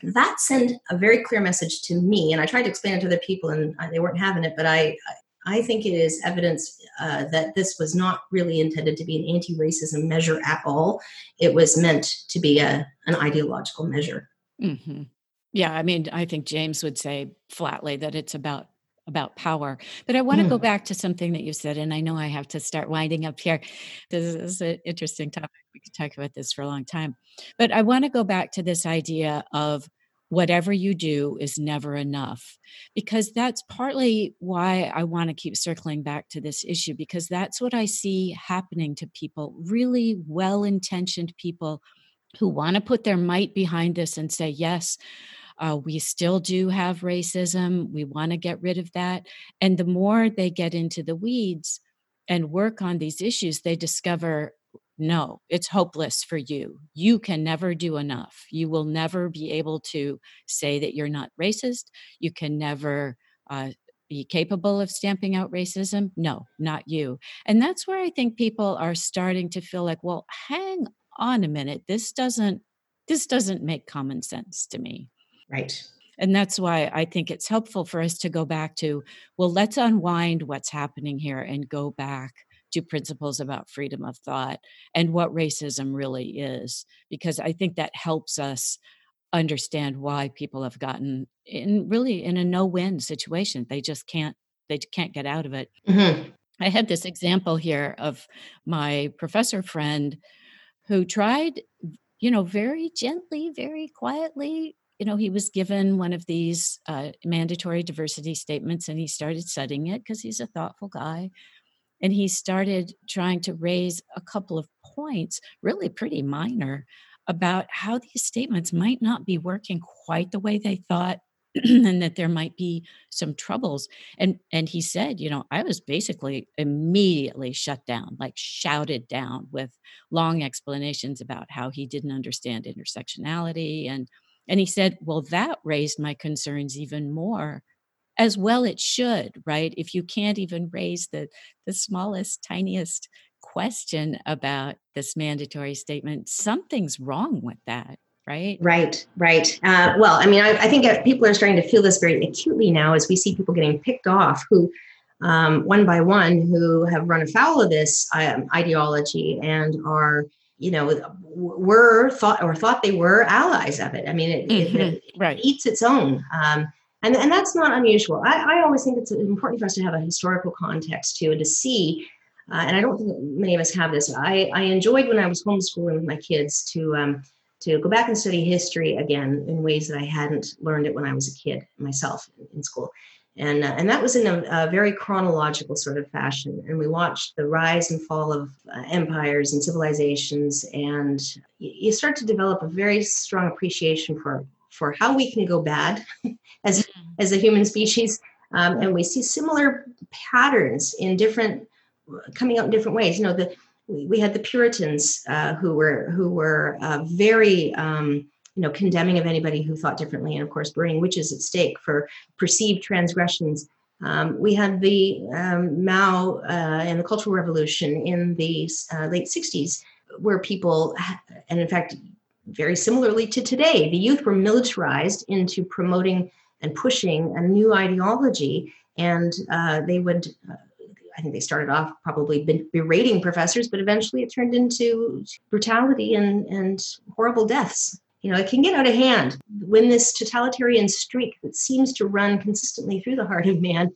That sent a very clear message to me, and I tried to explain it to other people, and they weren't having it. But I, I think it is evidence uh, that this was not really intended to be an anti racism measure at all. It was meant to be a, an ideological measure. Mm-hmm. Yeah, I mean, I think James would say flatly that it's about about power. But I want to mm. go back to something that you said, and I know I have to start winding up here. This is an interesting topic. We could talk about this for a long time. But I want to go back to this idea of whatever you do is never enough because that's partly why I want to keep circling back to this issue because that's what I see happening to people, really well intentioned people who want to put their might behind this and say, yes, uh, we still do have racism. We want to get rid of that. And the more they get into the weeds and work on these issues, they discover no, it's hopeless for you. You can never do enough. You will never be able to say that you're not racist. You can never uh, be capable of stamping out racism. No, not you. And that's where I think people are starting to feel like, well, hang on a minute. This doesn't this doesn't make common sense to me. Right. And that's why I think it's helpful for us to go back to, well, let's unwind what's happening here and go back to principles about freedom of thought and what racism really is, because I think that helps us understand why people have gotten in really in a no-win situation. They just can't they can't get out of it. Mm-hmm. I had this example here of my professor friend who tried, you know, very gently, very quietly. You know, he was given one of these uh, mandatory diversity statements and he started studying it because he's a thoughtful guy and he started trying to raise a couple of points, really pretty minor, about how these statements might not be working quite the way they thought and that there might be some troubles. And and he said you know i was basically immediately shut down like shouted down with long explanations about how he didn't understand intersectionality. And and he said well that raised my concerns even more as well it should right if you can't even raise the the smallest tiniest question about this mandatory statement something's wrong with that right right right uh, well i mean I, I, think people are starting to feel this very acutely now as we see people getting picked off who um, one by one who have run afoul of this um, ideology and are you know were thought or thought they were allies of it i mean it, mm-hmm. it, it right. eats its own um, and, and that's not unusual. I, I always think it's important for us to have a historical context too, and to see. Uh, and I don't think many of us have this. I, I enjoyed when I was homeschooling with my kids to um, to go back and study history again in ways that I hadn't learned it when I was a kid myself in school. And, uh, and that was in a, a, very chronological sort of fashion. And we watched the rise and fall of uh, empires and civilizations. And you, you start to develop a very strong appreciation for for how we can go bad as mm-hmm. as a human species um, and we see similar patterns in different coming out in different ways you know the we, we had the puritans uh, who were who were uh, very um, you know condemning of anybody who thought differently and of course burning witches at stake for perceived transgressions um, we had the um, mao uh, and the cultural revolution in the uh, late 60s where people, and in fact, very similarly to today, the youth were militarized into promoting and pushing a new ideology. And uh, they would, uh, I think they started off probably berating professors, but eventually it turned into brutality and, and horrible deaths. You know, it can get out of hand when this totalitarian streak that seems to run consistently through the heart of man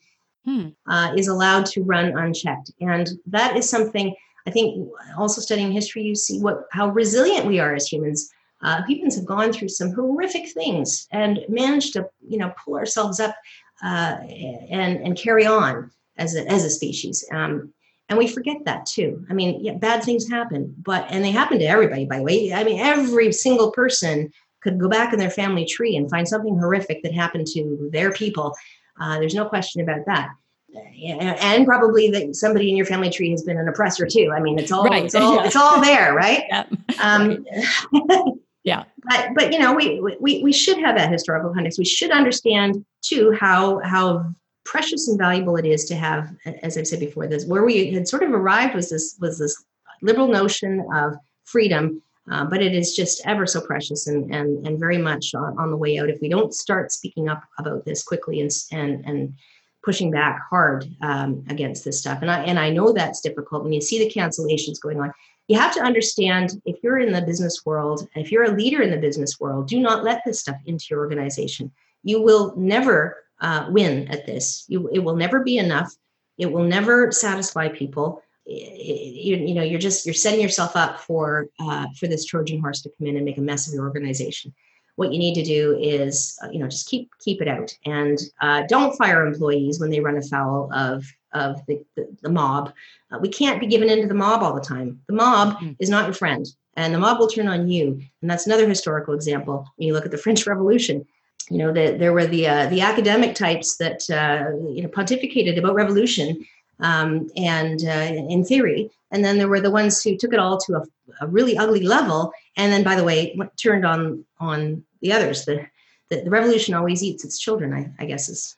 hmm. uh, is allowed to run unchecked. And that is something I think also studying history, you see what how resilient we are as humans. Uh, humans have gone through some horrific things and managed to, you know, pull ourselves up uh, and and carry on as a, as a species. Um, and we forget that too. I mean, yeah, bad things happen, but and they happen to everybody. By the way, I mean, every single person could go back in their family tree and find something horrific that happened to their people. Uh, there's no question about that and probably that somebody in your family tree has been an oppressor too. I mean, it's all right. it's all yeah. it's all there, right? Yeah. Um, yeah. But but you know, we we we should have that historical context. We should understand too how how precious and valuable it is to have, as I've said before, this where we had sort of arrived was this was this liberal notion of freedom. Uh, but it is just ever so precious and and and very much on, on the way out if we don't start speaking up about this quickly and and and pushing back hard um, against this stuff. And I and I know that's difficult when you see the cancellations going on. You have to understand if you're in the business world, if you're a leader in the business world, do not let this stuff into your organization. You will never uh, win at this. You, it will never be enough. It will never satisfy people. You, you know, you're just you're setting yourself up for uh, for this Trojan horse to come in and make a mess of your organization what you need to do is uh, you know just keep keep it out. And uh, don't fire employees when they run afoul of of the, the, the mob. Uh, we can't be given into the mob all the time. The mob mm. is not your friend and the mob will turn on you. And that's another historical example when you look at the french revolution. You know the, there were the uh, the academic types that uh, you know pontificated about revolution um, and uh, in theory. And then there were the ones who took it all to a, a really ugly level and then by the way turned on on the others. The, the, the revolution always eats its children, I, I guess is,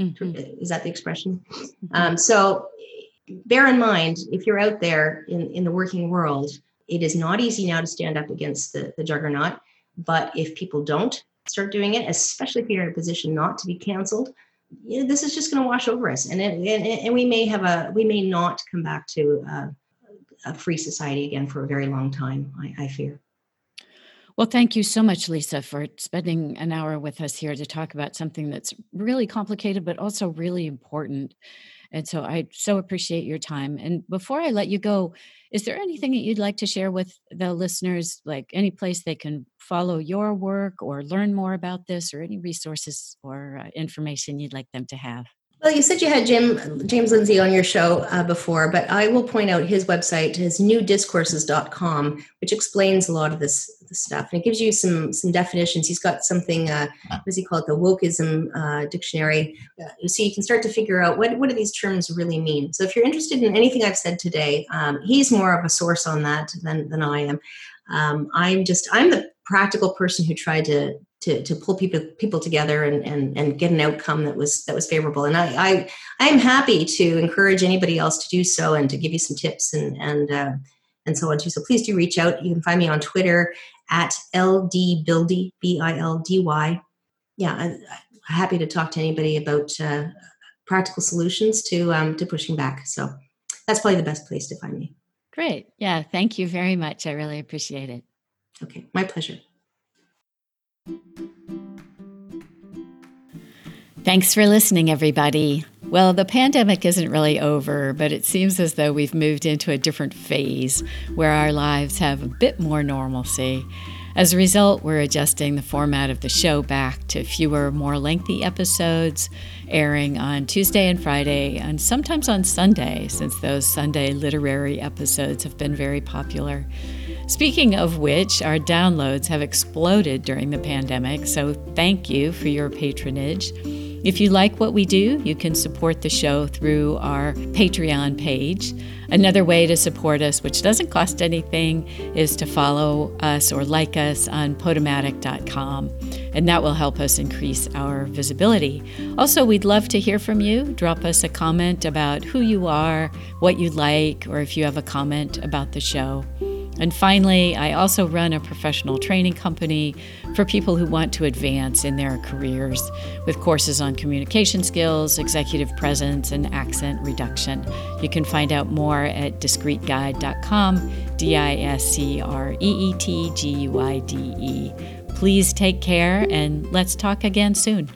mm-hmm. is that the expression? Mm-hmm. Um, so bear in mind, if you're out there in, in the working world, it is not easy now to stand up against the, the juggernaut. But if people don't start doing it, especially if you're in a position not to be canceled, you know, this is just going to wash over us, and, it, and and we may have a we may not come back to uh, a free society again for a very long time. I, I fear. Well, thank you so much, Lisa, for spending an hour with us here to talk about something that's really complicated, but also really important. And so I so appreciate your time. And before I let you go, is there anything that you'd like to share with the listeners, like any place they can follow your work or learn more about this, or any resources or uh, information you'd like them to have? Well, you said you had Jim James Lindsay on your show uh, before, but I will point out his website is newdiscourses.com, which explains a lot of this, this stuff. And it gives you some some definitions. He's got something, uh, what does he call it, the wokeism uh, dictionary. Uh, so you can start to figure out what, what do these terms really mean. So if you're interested in anything I've said today, um, he's more of a source on that than, than I am. Um, I'm just, I'm the practical person who tried to to, to pull people people together and, and and get an outcome that was that was favorable. And I I I'm happy to encourage anybody else to do so and to give you some tips and and uh, and so on too. So please do reach out. You can find me on Twitter at ldbildy b i l d y. Yeah, I'm happy to talk to anybody about uh, practical solutions to um, to pushing back. So that's probably the best place to find me. Great. Yeah. Thank you very much. I really appreciate it. Okay. My pleasure. Thanks for listening, everybody. Well, the pandemic isn't really over, but it seems as though we've moved into a different phase where our lives have a bit more normalcy. As a result, we're adjusting the format of the show back to fewer, more lengthy episodes, airing on Tuesday and Friday, and sometimes on Sunday, since those Sunday literary episodes have been very popular. Speaking of which, our downloads have exploded during the pandemic, so thank you for your patronage. If you like what we do, you can support the show through our Patreon page. Another way to support us, which doesn't cost anything, is to follow us or like us on Podomatic.com, and that will help us increase our visibility. Also, we'd love to hear from you. Drop us a comment about who you are, what you like, or if you have a comment about the show. And finally, I also run a professional training company for people who want to advance in their careers with courses on communication skills, executive presence, and accent reduction. You can find out more at discreetguide.com, D I S C R E E T G U I D E. Please take care and let's talk again soon.